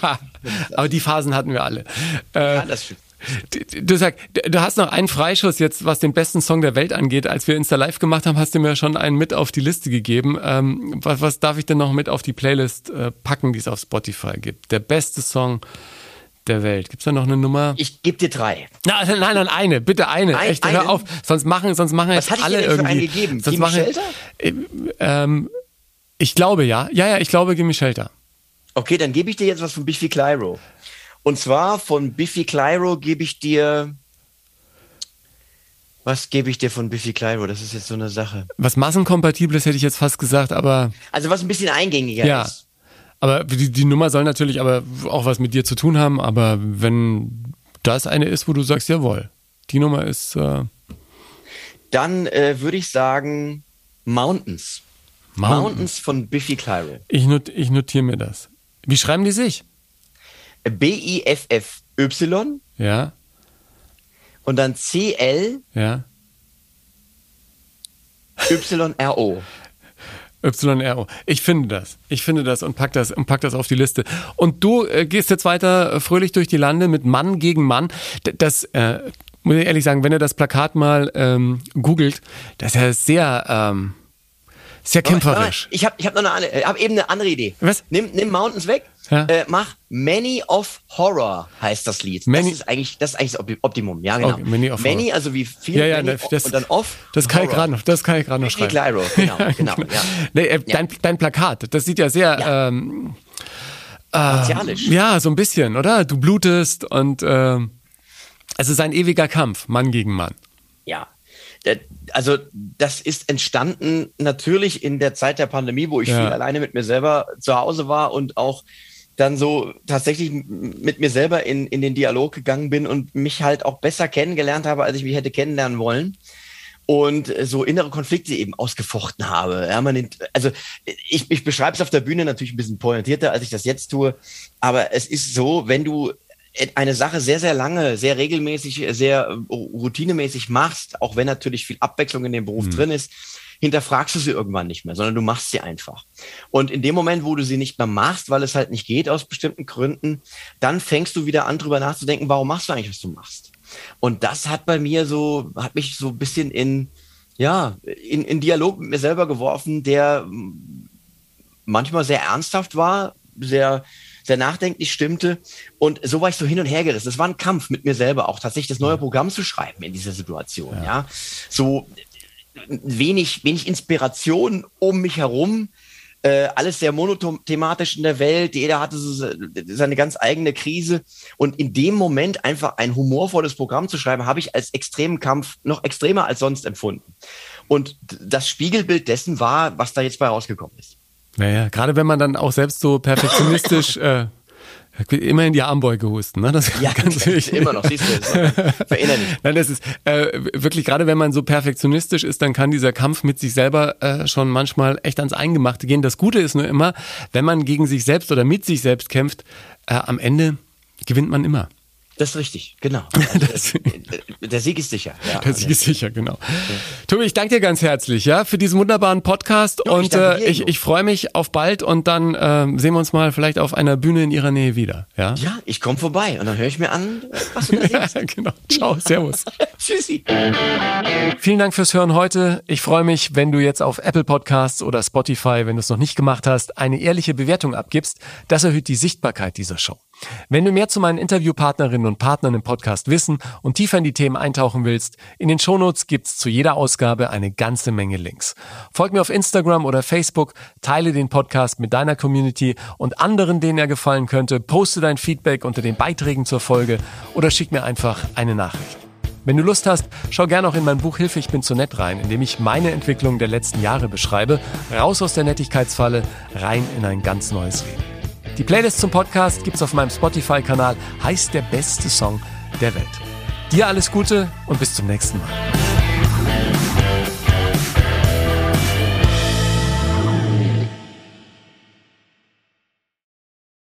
(laughs) Aber die Phasen hatten wir alle. Äh, ja, das stimmt. Du sagst, du hast noch einen Freischuss jetzt, was den besten Song der Welt angeht. Als wir Insta Live gemacht haben, hast du mir schon einen mit auf die Liste gegeben. Ähm, was, was, darf ich denn noch mit auf die Playlist äh, packen, die es auf Spotify gibt? Der beste Song der Welt. Gibt es da noch eine Nummer? Ich gebe dir drei. Na, nein, nein, eine. Bitte eine. Ein, Echt, hör auf. Sonst machen, sonst machen Was jetzt alle irgendwie. Was einen gegeben? Sonst machen? Äh, ähm, ich glaube ja. Ja, ja, ich glaube Gimme Shelter. Okay, dann gebe ich dir jetzt was von Biffy Clyro. Und zwar von Biffy Clyro gebe ich dir. Was gebe ich dir von Biffy Clyro? Das ist jetzt so eine Sache. Was massenkompatibles hätte ich jetzt fast gesagt, aber. Also was ein bisschen eingängiger ja. ist. Aber die, die Nummer soll natürlich aber auch was mit dir zu tun haben, aber wenn das eine ist, wo du sagst, jawohl, die Nummer ist. Äh Dann äh, würde ich sagen Mountains. Mountains. Mountains von Biffy Clyro. Ich, not, ich notiere mir das. Wie schreiben die sich? B-I-F-F-Y. Ja. Und dann C-L. Ja. Y-R-O. YRO. Ich finde das. Ich finde das und pack das und pack das auf die Liste. Und du äh, gehst jetzt weiter äh, fröhlich durch die Lande mit Mann gegen Mann. Das äh, muss ich ehrlich sagen, wenn ihr das Plakat mal ähm, googelt, das ist ja sehr ähm, Sehr kämpferisch. Ich habe ich hab noch eine, ich hab eben eine andere Idee. Was? Nimm, nimm Mountains weg. Ja. Äh, mach Many of Horror heißt das Lied. Many- das ist eigentlich das ist eigentlich das Opti- Optimum. Ja, genau. Okay, Many of Horror. also wie viel Ja, ja, Many das, und dann off. das kann ich Horror. gerade noch, das kann ich gerade noch schreiben. Lyro, (laughs) genau, genau. Ja. Nee, äh, dein, dein Plakat, das sieht ja sehr, Ja. ähm, Martialisch. ja, so ein bisschen, oder? Du blutest und ähm, es ist ein ewiger Kampf, Mann gegen Mann. Ja. Also das ist entstanden natürlich in der Zeit der Pandemie, wo ich Ja. viel alleine mit mir selber zu Hause war und auch dann so tatsächlich mit mir selber in, in den Dialog gegangen bin und mich halt auch besser kennengelernt habe, als ich mich hätte kennenlernen wollen. Und so innere Konflikte eben ausgefochten habe. Ja, man also ich, ich beschreibe es auf der Bühne natürlich ein bisschen pointierter, als ich das jetzt tue. Aber es ist so, wenn du eine Sache sehr, sehr lange, sehr regelmäßig, sehr äh, routinemäßig machst, auch wenn natürlich viel Abwechslung in dem Beruf drin ist, hinterfragst du sie irgendwann nicht mehr, sondern du machst sie einfach. Und in dem Moment, wo du sie nicht mehr machst, weil es halt nicht geht aus bestimmten Gründen, dann fängst du wieder an, drüber nachzudenken, warum machst du eigentlich, was du machst? Und das hat bei mir so, hat mich so ein bisschen in, ja, in, in Dialog mit mir selber geworfen, der manchmal sehr ernsthaft war, sehr, sehr nachdenklich stimmte. Und so war ich so hin und her gerissen. Es war ein Kampf mit mir selber, auch tatsächlich das neue Programm zu schreiben in dieser Situation. Ja, so wenig, wenig Inspiration um mich herum. Äh, alles sehr monothematisch in der Welt. Jeder hatte so se- seine ganz eigene Krise. Und in dem Moment einfach ein humorvolles Programm zu schreiben, habe ich als extremen Kampf noch extremer als sonst empfunden. Und das Spiegelbild dessen war, was da jetzt bei rausgekommen ist. Naja, gerade wenn man dann auch selbst so perfektionistisch (laughs) äh, immerhin die Armbeuge husten, ne? Das Ja, ganz (laughs) wichtig. immer noch, siehst du. Verinnerlich. (laughs) Nein, das ist äh, wirklich gerade, wenn man so perfektionistisch ist, dann kann dieser Kampf mit sich selber äh, schon manchmal echt ans Eingemachte gehen. Das Gute ist nur immer, wenn man gegen sich selbst oder mit sich selbst kämpft, äh, am Ende gewinnt man immer. Das ist richtig, genau. (laughs) Also, Das- äh, der Sieg ist sicher. Ja, Das ist sicher, genau. Tobi, ich danke dir ganz herzlich, ja, für diesen wunderbaren Podcast Jo, ich und äh, ich, Ingo. ich freue mich auf bald und dann ähm, sehen wir uns mal vielleicht auf einer Bühne in Ihrer Nähe wieder, ja? ja, ich komme vorbei und dann höre ich mir an, was du da singst. (laughs) genau. Ciao, servus. (laughs) Tschüssi. Vielen Dank fürs Hören heute. Ich freue mich, wenn du jetzt auf Apple Podcasts oder Spotify, wenn du es noch nicht gemacht hast, eine ehrliche Bewertung abgibst. Das erhöht die Sichtbarkeit dieser Show. Wenn du mehr zu meinen Interviewpartnerinnen und Partnern im Podcast wissen und tiefer in die Themen eintauchen willst, in den Shownotes gibt's zu jeder Ausgabe eine ganze Menge Links. Folg mir auf Instagram oder Facebook, teile den Podcast mit deiner Community und anderen, denen er gefallen könnte, poste dein Feedback unter den Beiträgen zur Folge oder schick mir einfach eine Nachricht. Wenn du Lust hast, schau gerne auch in mein Buch Hilfe, ich bin zu nett rein, in dem ich meine Entwicklung der letzten Jahre beschreibe, raus aus der Nettigkeitsfalle, rein in ein ganz neues Leben. Die Playlist zum Podcast gibt's auf meinem Spotify-Kanal, heißt der beste Song der Welt. Dir alles Gute und bis zum nächsten Mal.